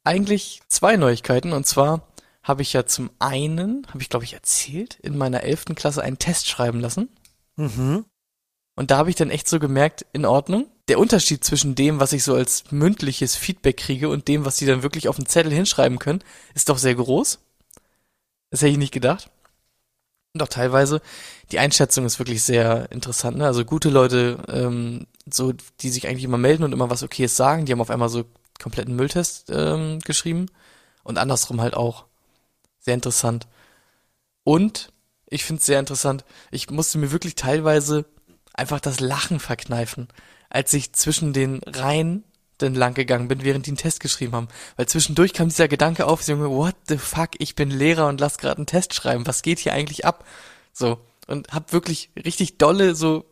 Speaker 5: eigentlich zwei Neuigkeiten und zwar habe ich ja zum einen, habe ich glaube ich erzählt, in meiner elften Klasse einen Test schreiben lassen
Speaker 4: mhm.
Speaker 5: und da habe ich dann echt so gemerkt, in Ordnung. Der Unterschied zwischen dem, was ich so als mündliches Feedback kriege und dem, was die dann wirklich auf den Zettel hinschreiben können, ist doch sehr groß. Das hätte ich nicht gedacht. Und auch teilweise, die Einschätzung ist wirklich sehr interessant. Ne? Also gute Leute, ähm, so die sich eigentlich immer melden und immer was Okayes sagen, die haben auf einmal so kompletten Mülltest ähm, geschrieben und andersrum halt auch. Sehr interessant. Und ich finde es sehr interessant, ich musste mir wirklich teilweise einfach das Lachen verkneifen, als ich zwischen den Reihen dann lang gegangen bin, während die einen Test geschrieben haben. Weil zwischendurch kam dieser Gedanke auf, Junge, what the fuck, ich bin Lehrer und lass gerade einen Test schreiben. Was geht hier eigentlich ab? So. Und hab wirklich richtig dolle so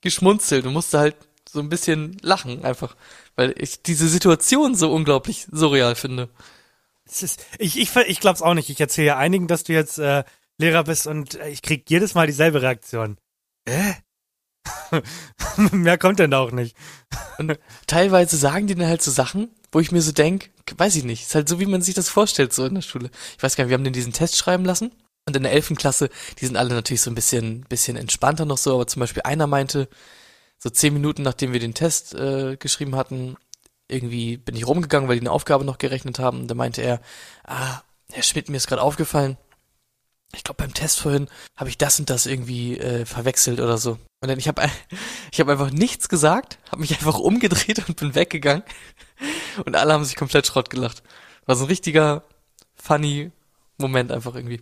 Speaker 5: geschmunzelt und musste halt so ein bisschen lachen einfach. Weil ich diese Situation so unglaublich surreal finde.
Speaker 4: Es ist, ich ich, ich glaub's auch nicht. Ich erzähle ja einigen, dass du jetzt äh, Lehrer bist und äh, ich krieg jedes Mal dieselbe Reaktion. Hä? Mehr kommt denn da auch nicht.
Speaker 5: Und teilweise sagen die dann halt so Sachen, wo ich mir so denk, weiß ich nicht, ist halt so, wie man sich das vorstellt, so in der Schule. Ich weiß gar nicht, wir haben den diesen Test schreiben lassen. Und in der elften Klasse, die sind alle natürlich so ein bisschen, bisschen entspannter noch so, aber zum Beispiel einer meinte, so zehn Minuten nachdem wir den Test äh, geschrieben hatten, irgendwie bin ich rumgegangen, weil die eine Aufgabe noch gerechnet haben. Und da meinte er, ah, Herr Schmidt, mir ist gerade aufgefallen, ich glaube beim Test vorhin habe ich das und das irgendwie äh, verwechselt oder so. Und dann ich habe ich habe einfach nichts gesagt, habe mich einfach umgedreht und bin weggegangen. Und alle haben sich komplett Schrott gelacht. War so ein richtiger funny Moment einfach irgendwie.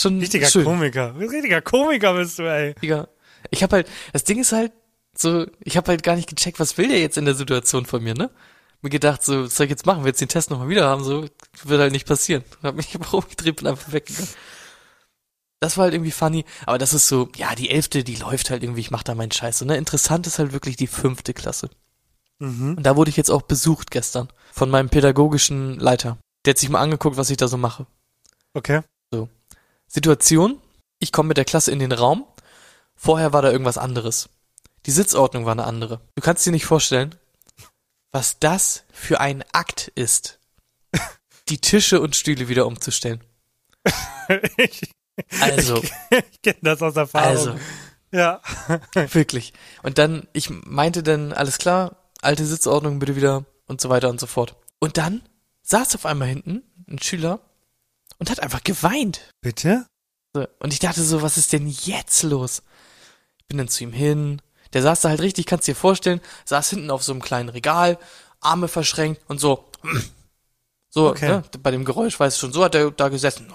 Speaker 5: Schon
Speaker 4: Richtiger
Speaker 5: schön.
Speaker 4: Komiker. Richtiger Komiker bist du, ey.
Speaker 5: Richtiger. Ich habe halt das Ding ist halt so, ich habe halt gar nicht gecheckt, was will der jetzt in der Situation von mir, ne? Mir gedacht, so, was soll ich jetzt machen? Wir jetzt den Test nochmal wieder haben, so, wird halt nicht passieren. Hab mich einfach umgedreht und einfach weggegangen. Das war halt irgendwie funny, aber das ist so, ja, die elfte, die läuft halt irgendwie, ich mach da meinen Scheiß. Und ne, interessant ist halt wirklich die fünfte Klasse.
Speaker 4: Mhm.
Speaker 5: Und da wurde ich jetzt auch besucht gestern von meinem pädagogischen Leiter. Der hat sich mal angeguckt, was ich da so mache.
Speaker 4: Okay.
Speaker 5: Situation, ich komme mit der Klasse in den Raum. Vorher war da irgendwas anderes. Die Sitzordnung war eine andere. Du kannst dir nicht vorstellen, was das für ein Akt ist, die Tische und Stühle wieder umzustellen.
Speaker 4: ich
Speaker 5: Also,
Speaker 4: ich kenne das aus Erfahrung.
Speaker 5: also,
Speaker 4: Ja.
Speaker 5: wirklich. Und dann, ich meinte dann, alles klar, alte Sitzordnung bitte wieder und so weiter und so fort. Und dann saß auf einmal hinten ein Schüler und hat einfach geweint.
Speaker 4: Bitte?
Speaker 5: So, Und ich dachte so, was ist denn jetzt los? Ich bin dann zu ihm hin. Der saß da halt richtig, kannst dir vorstellen, saß hinten auf so einem kleinen Regal, Arme verschränkt und so. So,
Speaker 4: Okay.
Speaker 5: ne, bei dem Geräusch weiß ich schon, so hat er da gesessen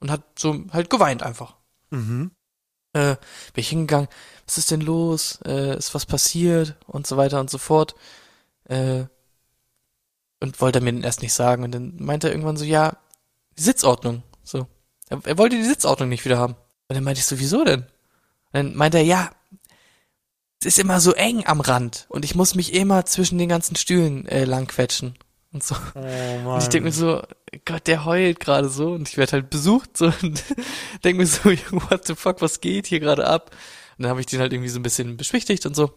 Speaker 5: und hat so halt geweint einfach.
Speaker 4: Mhm.
Speaker 5: Äh, bin ich hingegangen, was ist denn los? Äh, ist was passiert? Und so weiter und so fort. Äh, und wollte er mir dann erst nicht sagen. Und dann meinte er irgendwann so, ja, die Sitzordnung. So. Er, er wollte die Sitzordnung nicht wieder haben. Und dann meinte ich so, wieso denn? Und dann meinte er, ja, es ist immer so eng am Rand und ich muss mich immer zwischen den ganzen Stühlen äh, langquetschen. Und so.
Speaker 4: Oh.
Speaker 5: Und ich denke mir so, Gott, der heult gerade so und ich werde halt besucht so und denke mir so, what the fuck, was geht hier gerade ab? Und dann habe ich den halt irgendwie so ein bisschen beschwichtigt und so.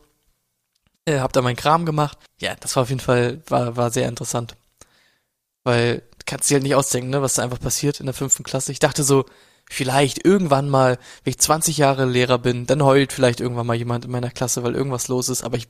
Speaker 5: Äh, hab da meinen Kram gemacht. Ja, das war auf jeden Fall, war, war sehr interessant. Weil, du kannst dir halt nicht ausdenken, ne, was da einfach passiert in der fünften Klasse. Ich dachte so, vielleicht irgendwann mal, wenn ich 20 Jahre Lehrer bin, dann heult vielleicht irgendwann mal jemand in meiner Klasse, weil irgendwas los ist. Aber ich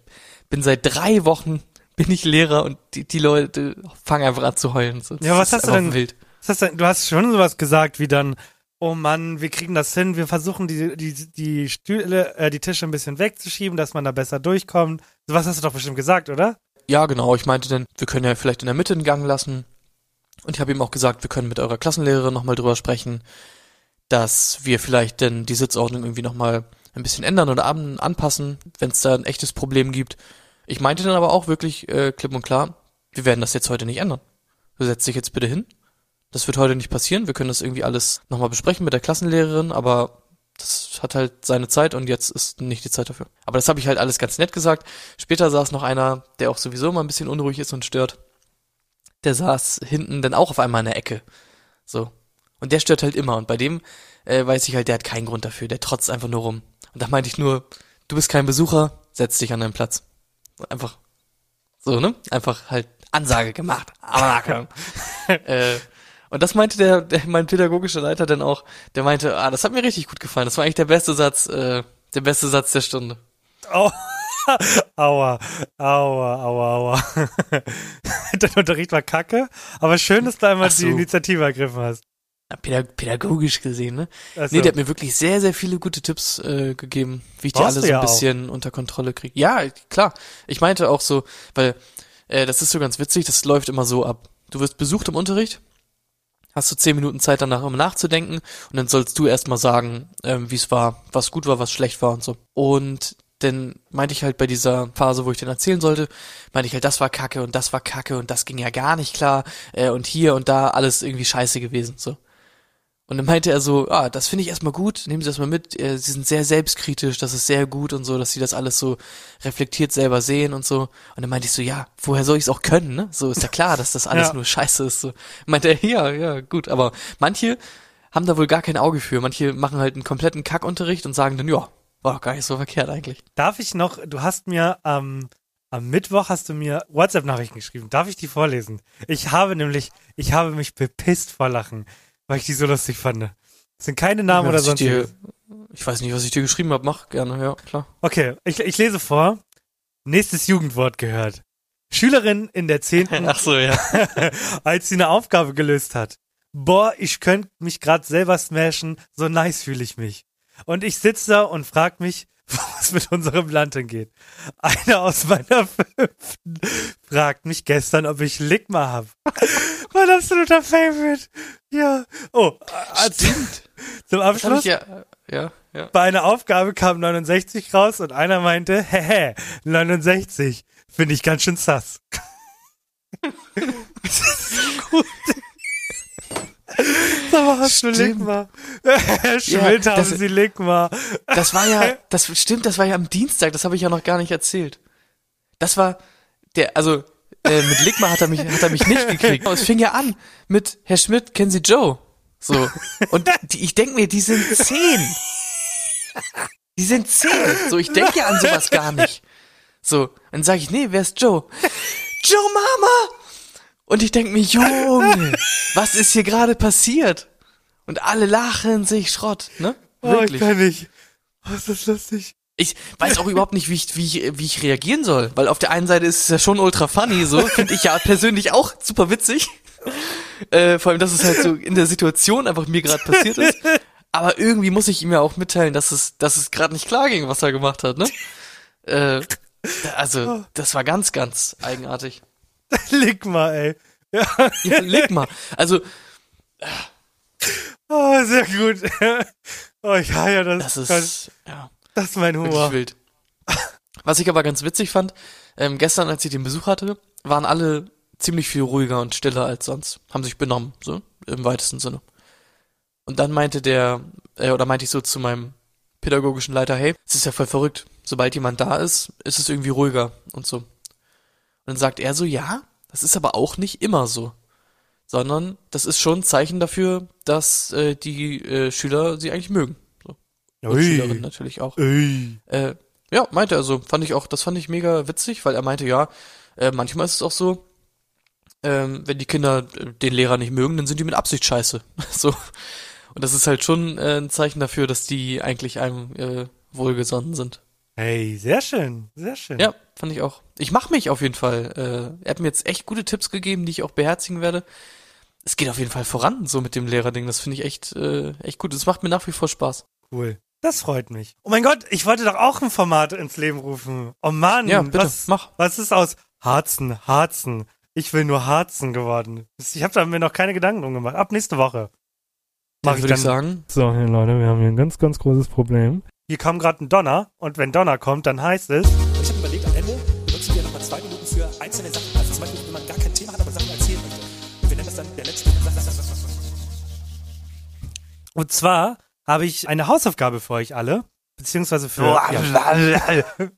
Speaker 5: bin seit drei Wochen bin ich Lehrer und die, die Leute fangen einfach an zu heulen. So,
Speaker 4: Ja, was
Speaker 5: das
Speaker 4: hast du denn-
Speaker 5: Wild.
Speaker 4: Was hast du, du hast schon sowas gesagt wie dann, oh Mann, wir kriegen das hin, wir versuchen die, die, die Stühle, äh, die Tische ein bisschen wegzuschieben, dass man da besser durchkommt. Sowas hast du doch bestimmt gesagt, oder?
Speaker 5: Ja, genau. Ich meinte dann, wir können ja vielleicht in der Mitte einen Gang lassen. Und ich habe ihm auch gesagt, wir können mit eurer Klassenlehrerin nochmal drüber sprechen, dass wir vielleicht denn die Sitzordnung irgendwie nochmal ein bisschen ändern oder an, anpassen, wenn es da ein echtes Problem gibt. Ich meinte dann aber auch wirklich äh, klipp und klar, wir werden das jetzt heute nicht ändern. Du setzt dich jetzt bitte hin. Das wird heute nicht passieren. Wir können das irgendwie alles nochmal besprechen mit der Klassenlehrerin, aber das hat halt seine Zeit und jetzt ist nicht die Zeit dafür. Aber das habe ich halt alles ganz nett gesagt. Später saß noch einer, der auch sowieso mal ein bisschen unruhig ist und stört. Der saß hinten dann auch auf einmal in der Ecke. So. Und der stört halt immer. Und bei dem äh, weiß ich halt, der hat keinen Grund dafür. Der trotzt einfach nur rum. Und da meinte ich nur, du bist kein Besucher, setz dich an deinen Platz. Einfach so, ne? Einfach halt Ansage gemacht. Aber äh, und das meinte der, der, mein pädagogischer Leiter dann auch, der meinte, ah, das hat mir richtig gut gefallen. Das war eigentlich der beste Satz, äh, der beste Satz der Stunde.
Speaker 4: Au. Aua, aua, aua, aua. Dein Unterricht war kacke, aber schön, dass du einmal
Speaker 5: so.
Speaker 4: die Initiative ergriffen hast.
Speaker 5: Pädagogisch gesehen, ne?
Speaker 4: Also,
Speaker 5: Nee, der hat mir wirklich sehr, sehr viele gute Tipps äh, gegeben, wie ich die
Speaker 4: Brauchst
Speaker 5: alle so
Speaker 4: ja
Speaker 5: ein
Speaker 4: auch.
Speaker 5: bisschen unter Kontrolle kriege. Ja, klar. Ich meinte auch so, weil äh, das ist so ganz witzig, das läuft immer so ab. Du wirst besucht im Unterricht, hast du zehn Minuten Zeit danach, um nachzudenken und dann sollst du erstmal sagen, ähm, wie es war, was gut war, was schlecht war und so. Und dann meinte ich halt bei dieser Phase, wo ich den erzählen sollte, meinte ich halt, das war Kacke und das war Kacke und das ging ja gar nicht klar äh, und hier und da alles irgendwie scheiße gewesen so. Und dann meinte er so, ah, das finde ich erstmal gut, nehmen Sie das mal mit, äh, Sie sind sehr selbstkritisch, das ist sehr gut und so, dass Sie das alles so reflektiert selber sehen und so. Und dann meinte ich so, ja, woher soll ich es auch können, ne? So ist ja klar, dass das alles
Speaker 4: Ja.
Speaker 5: nur scheiße ist. So. Meinte er, ja, ja, gut, aber manche haben da wohl gar kein Auge für. Manche machen halt einen kompletten Kackunterricht und sagen dann, ja, war doch gar nicht so verkehrt eigentlich.
Speaker 4: Darf ich noch, du hast mir am am Mittwoch hast du mir WhatsApp-Nachrichten geschrieben. Darf ich die vorlesen? Ich habe nämlich, ich habe mich bepisst vor Lachen, weil ich die so lustig fand. Das sind keine Namen oder
Speaker 5: Was ich
Speaker 4: sonst
Speaker 5: dir. Ich weiß nicht, was ich dir geschrieben habe, mach gerne, ja, klar.
Speaker 4: Okay, ich, ich lese vor. Nächstes Jugendwort gehört. Schülerin in der zehnten,
Speaker 5: Ach so, ja.
Speaker 4: als sie eine Aufgabe gelöst hat. Boah, ich könnte mich grad selber smashen, so nice fühle ich mich. Und ich sitze da und frag mich, was mit unserem Land hingeht. Einer aus meiner fünften fragt mich gestern, ob ich Ligma hab. Mein absoluter Favorite. Ja. Oh, als, zum
Speaker 5: Das hab
Speaker 4: Abschluss.
Speaker 5: ja, ja, ja.
Speaker 4: Bei einer Aufgabe kam 69 raus und einer meinte, hehe, 69. Finde ich ganz schön sass. das ist so gut. Sag mal, hast du. Ligma? Herr Schmidt,
Speaker 5: Ja,
Speaker 4: haben
Speaker 5: das-
Speaker 4: Sie Ligma?
Speaker 5: Das war ja, das stimmt, das war ja am Dienstag, das habe ich ja noch gar nicht erzählt. Das war der, also äh, mit Ligma hat er mich, hat er mich nicht gekriegt. Es fing ja an mit Herr Schmidt, kennen Sie Joe? So und die, ich denk mir, die sind zehn. Die sind zehn. So, ich denke ja an sowas gar nicht. So, dann sage ich, nee, wer ist Joe? Joe Mama! Und ich denk mir, Junge, was ist hier gerade passiert? Und alle lachen sich Schrott, ne?
Speaker 4: Oh, ich
Speaker 5: Wirklich.
Speaker 4: kann nicht. Oh, ist das lustig.
Speaker 5: Ich weiß auch überhaupt nicht, wie ich, wie, ich, wie ich reagieren soll, weil auf der einen Seite ist es ja schon ultra funny, so finde ich ja persönlich auch super witzig. Äh, vor allem, dass es halt so in der Situation einfach mir gerade passiert ist. Aber irgendwie muss ich ihm ja auch mitteilen, dass es, dass es gerade nicht klar ging, was er gemacht hat, ne? Äh, also, das war ganz, ganz eigenartig.
Speaker 4: Ligma, ey. Ja.
Speaker 5: Ja, leg mal. Also,
Speaker 4: Oh, sehr gut. Oh, ja, ja, das,
Speaker 5: das ist, ja.
Speaker 4: das ist mein Humor.
Speaker 5: wild. Was ich aber ganz witzig fand, ähm, gestern, als ich den Besuch hatte, waren alle ziemlich viel ruhiger und stiller als sonst. Haben sich benommen, so, im weitesten Sinne. Und dann meinte der, äh, oder meinte ich so zu meinem pädagogischen Leiter, hey, es ist ja voll verrückt. Sobald jemand da ist, ist es irgendwie ruhiger und so. Und dann sagt er so, ja, das ist aber auch nicht immer so. Sondern das ist schon ein Zeichen dafür, dass äh, die äh, Schüler sie eigentlich mögen. So. Und Schülerinnen natürlich auch.
Speaker 4: Ui.
Speaker 5: Äh, ja, meinte er so. Fand ich auch, das fand ich mega witzig, weil er meinte, ja, äh, manchmal ist es auch so, ähm, wenn die Kinder äh, den Lehrer nicht mögen, dann sind die mit Absicht scheiße. so. Und das ist halt schon äh, ein Zeichen dafür, dass die eigentlich einem äh, wohlgesonnen sind.
Speaker 4: Hey, sehr schön, sehr schön.
Speaker 5: Ja, fand ich auch. Ich mach mich auf jeden Fall. Äh, er hat mir jetzt echt gute Tipps gegeben, die ich auch beherzigen werde. Es geht auf jeden Fall voran, so mit dem Lehrerding. Das finde ich echt, äh, echt gut. Es macht mir nach wie vor Spaß.
Speaker 4: Cool. Das freut mich. Oh mein Gott, ich wollte doch auch ein Format ins Leben rufen. Oh Mann,
Speaker 5: Ja, bitte,
Speaker 4: was,
Speaker 5: mach.
Speaker 4: was ist aus Harzen, Harzen? Ich will nur Harzen geworden. Ich habe da mir noch keine Gedanken drum gemacht. Ab nächste Woche. Mach
Speaker 5: Dann würde ich sagen,
Speaker 2: So, hier Leute, wir haben hier ein ganz, ganz großes Problem.
Speaker 4: Hier kam gerade ein Donner und wenn Donner kommt, dann heißt es.
Speaker 9: Ich habe überlegt, am Ende benutzen wir nochmal zwei Minuten für einzelne Sachen. Also zum Beispiel, wenn man gar kein Thema hat, aber Sachen erzählen möchte. Und wir nennen das dann der letzte.
Speaker 4: Und zwar habe ich eine Hausaufgabe für euch alle, beziehungsweise für.
Speaker 5: Oh,
Speaker 4: ja.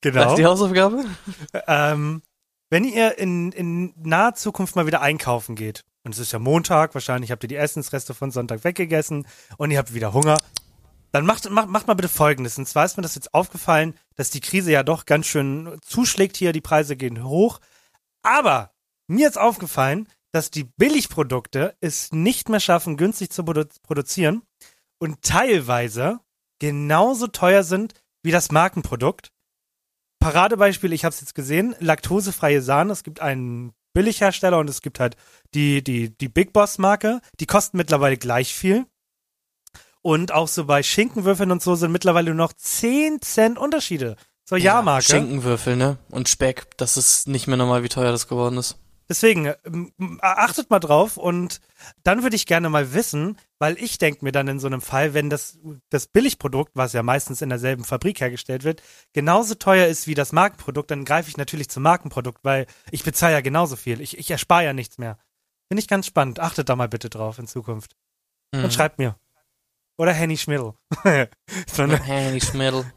Speaker 4: genau.
Speaker 5: was ist die Hausaufgabe?
Speaker 4: Ähm, wenn ihr in, in naher Zukunft mal wieder einkaufen geht, und es ist ja Montag, wahrscheinlich habt ihr die Essensreste von Sonntag weggegessen und ihr habt wieder Hunger, dann macht, macht, macht mal bitte Folgendes. Und zwar ist mir das jetzt aufgefallen, dass die Krise ja doch ganz schön zuschlägt hier, die Preise gehen hoch. Aber mir ist aufgefallen, dass die Billigprodukte es nicht mehr schaffen, günstig zu produ produzieren und teilweise genauso teuer sind wie das Markenprodukt. Paradebeispiel, ich habe es jetzt gesehen, laktosefreie Sahne. Es gibt einen Billighersteller und es gibt halt die, die, die Big Boss Marke. Die kosten mittlerweile gleich viel. Und auch so bei Schinkenwürfeln und so sind mittlerweile nur noch 10 Cent Unterschiede zur Jahrmarke.
Speaker 5: Schinkenwürfel, ne? Und Speck. Das ist nicht mehr normal, wie teuer das geworden ist.
Speaker 4: Deswegen, ähm, achtet mal drauf und dann würde ich gerne mal wissen, weil ich denke mir dann in so einem Fall, wenn das, das Billigprodukt, was ja meistens in derselben Fabrik hergestellt wird, genauso teuer ist wie das Markenprodukt, dann greife ich natürlich zum Markenprodukt, weil ich bezahle ja genauso viel. Ich, ich erspare ja nichts mehr. Finde ich ganz spannend. Achtet da mal bitte drauf in Zukunft.
Speaker 5: Mhm.
Speaker 4: Und schreibt mir. Oder Henny Schmiddel. so eine,
Speaker 5: Henny Schmiddel.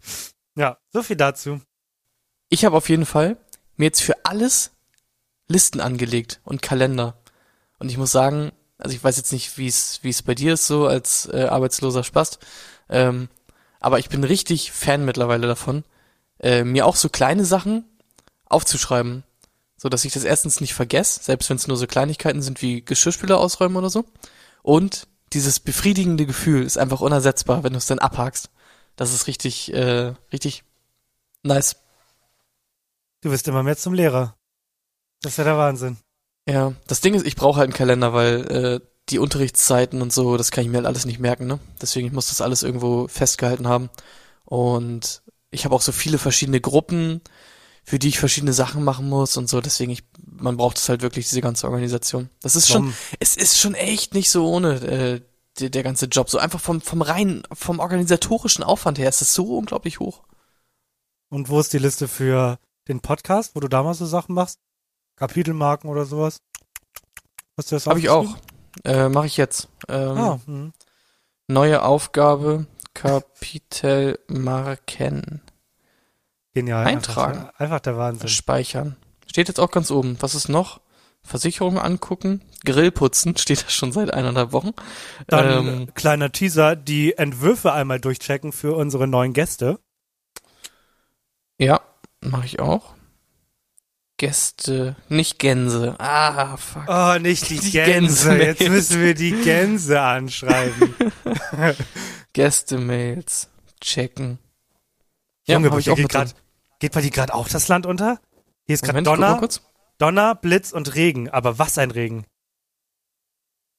Speaker 4: ja, so viel dazu.
Speaker 5: Ich habe auf jeden Fall mir jetzt für alles Listen angelegt und Kalender. Und ich muss sagen, also ich weiß jetzt nicht, wie es wie es bei dir ist so als äh, arbeitsloser Spast, ähm, aber ich bin richtig Fan mittlerweile davon, äh, mir auch so kleine Sachen aufzuschreiben, so dass ich das erstens nicht vergesse, selbst wenn es nur so Kleinigkeiten sind wie Geschirrspüler ausräumen oder so. Und dieses befriedigende Gefühl ist einfach unersetzbar, wenn du es dann abhakst. Das ist richtig, äh, richtig nice.
Speaker 4: Du wirst immer mehr zum Lehrer. Das ist ja der Wahnsinn.
Speaker 5: Ja, das Ding ist, ich brauche halt einen Kalender, weil äh, die Unterrichtszeiten und so, das kann ich mir halt alles nicht merken, ne? Deswegen ich muss das alles irgendwo festgehalten haben. Und ich habe auch so viele verschiedene Gruppen, für die ich verschiedene Sachen machen muss und so. Deswegen ich, man braucht es halt wirklich diese ganze Organisation. Das ist schon,
Speaker 4: Warum?
Speaker 5: es ist schon echt nicht so ohne äh, der, der ganze Job. So einfach vom vom rein vom organisatorischen Aufwand her ist es so unglaublich hoch.
Speaker 4: Und wo ist die Liste für den Podcast, wo du damals so Sachen machst? Kapitelmarken oder sowas? Hast du das
Speaker 5: Habe ich auch. Äh, Mache ich jetzt. Ähm,
Speaker 4: Ah, hm.
Speaker 5: Neue Aufgabe, Kapitelmarken.
Speaker 4: Genial.
Speaker 5: Eintragen.
Speaker 4: Einfach, einfach der Wahnsinn.
Speaker 5: Speichern. Steht jetzt auch ganz oben. Was ist noch? Versicherung angucken. Grill putzen. Steht da schon seit eineinhalb Wochen.
Speaker 4: Dann
Speaker 5: Ähm,
Speaker 4: kleiner Teaser, die Entwürfe einmal durchchecken für unsere neuen Gäste.
Speaker 5: ja, mache ich auch. Gäste, nicht Gänse. Ah, fuck.
Speaker 4: Oh, nicht die,
Speaker 5: Die
Speaker 4: Gänse.
Speaker 5: Gänse-
Speaker 4: Jetzt müssen wir die Gänse anschreiben.
Speaker 5: Gäste-Mails checken. Ja,
Speaker 4: Junge,
Speaker 5: habe ich auch
Speaker 4: grad, geht bei dir gerade auch das Land unter? Hier ist gerade
Speaker 5: guck mal
Speaker 4: Donner,
Speaker 5: kurz.
Speaker 4: Donner, Blitz und Regen. Aber was ein Regen.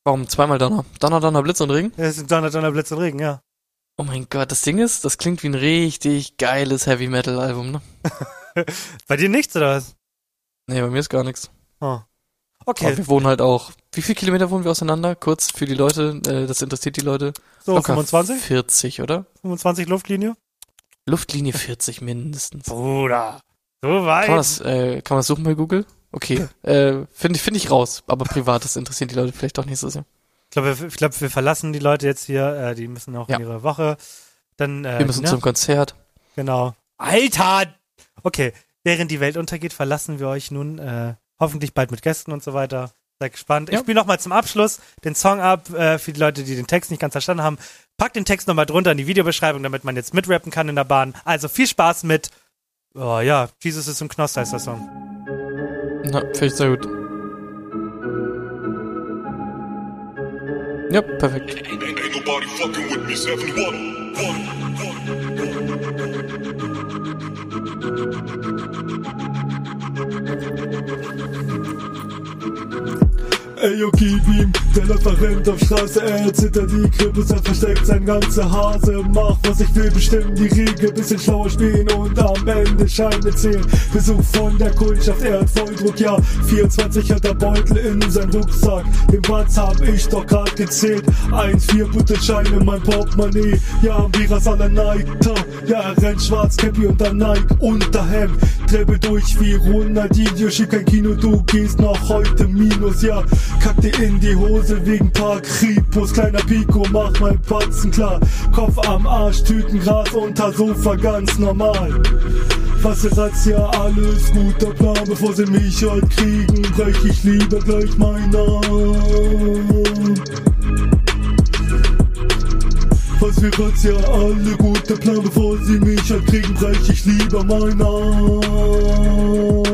Speaker 5: Warum zweimal Donner? Donner, Donner, Blitz und Regen?
Speaker 4: Es ist Donner, Donner, Blitz und Regen, ja.
Speaker 5: Oh mein Gott, das Ding ist, das klingt wie ein richtig geiles Heavy Metal Album, ne?
Speaker 4: Bei dir nichts, oder was?
Speaker 5: Nee, bei mir ist gar nichts.
Speaker 4: Oh.
Speaker 5: Aber
Speaker 4: Okay,
Speaker 5: wir wohnen halt auch. Wie viele Kilometer wohnen wir auseinander? Kurz für die Leute, äh, das interessiert die Leute.
Speaker 4: so
Speaker 5: Locker
Speaker 4: 25?
Speaker 5: 40, oder?
Speaker 4: 25 Luftlinie?
Speaker 5: Luftlinie 40 mindestens.
Speaker 4: Bruder, so
Speaker 5: Kann man
Speaker 4: weit.
Speaker 5: das, äh, kann man das suchen bei Google? Okay, äh, finde ich, finde ich raus. Aber privat, das interessiert die Leute vielleicht doch nicht so sehr.
Speaker 4: Ich glaube, wir, ich glaub, wir verlassen die Leute jetzt hier. Äh, die müssen auch
Speaker 5: Ja.
Speaker 4: in ihre Woche. Dann, äh,
Speaker 5: Wir müssen
Speaker 4: ne?
Speaker 5: zum Konzert.
Speaker 4: Genau. Alter! Okay, während die Welt untergeht, verlassen wir euch nun äh, hoffentlich bald mit Gästen und so weiter. Seid gespannt. Ich
Speaker 5: Ja.
Speaker 4: spiele nochmal zum Abschluss den Song ab äh, für die Leute, die den Text nicht ganz verstanden haben. Packt den Text nochmal drunter in die Videobeschreibung, damit man jetzt mitrappen kann in der Bahn. Also viel Spaß mit, oh ja, Jesus ist im Knost heißt der Song.
Speaker 5: Na, finde ich sehr gut. Ja, perfekt.
Speaker 1: Ain't, ain't nobody fucking with me. Seven one, one,
Speaker 2: Ey, yo, gib ihm, der nach rennt auf Straße, er zittert die Krippus, er versteckt sein ganzer Hase, macht was ich will, bestimmen die Regel, bisschen schlauer spielen und am Ende Scheine zählen. Besuch von der Kundschaft, er hat Volldruck, ja, 24 hat der Beutel in sein Rucksack, den Batz hab ich doch grad gezählt, 1, 4 Butterscheine, mein Portemonnaie, ja, Viras aller Neiter, ja, er rennt schwarz, Cappy und der Nike, Unterhemd, Treppe durch wie Ronaldinho, schieb kein Kino, du gehst noch heute Minus, ja, kack dir in die Hose wegen paar Kripos, kleiner Pico, mach mein Patzen klar, Kopf am Arsch, Tüten Gras unter Sofa, ganz normal. Was ist als ja alles guter Plan, bevor sie mich heute kriegen, brech ich lieber gleich meinen Arm. Was wir grad ja alle guter Plan, bevor sie mich halt kriegen, brech ich lieber meinen Arm.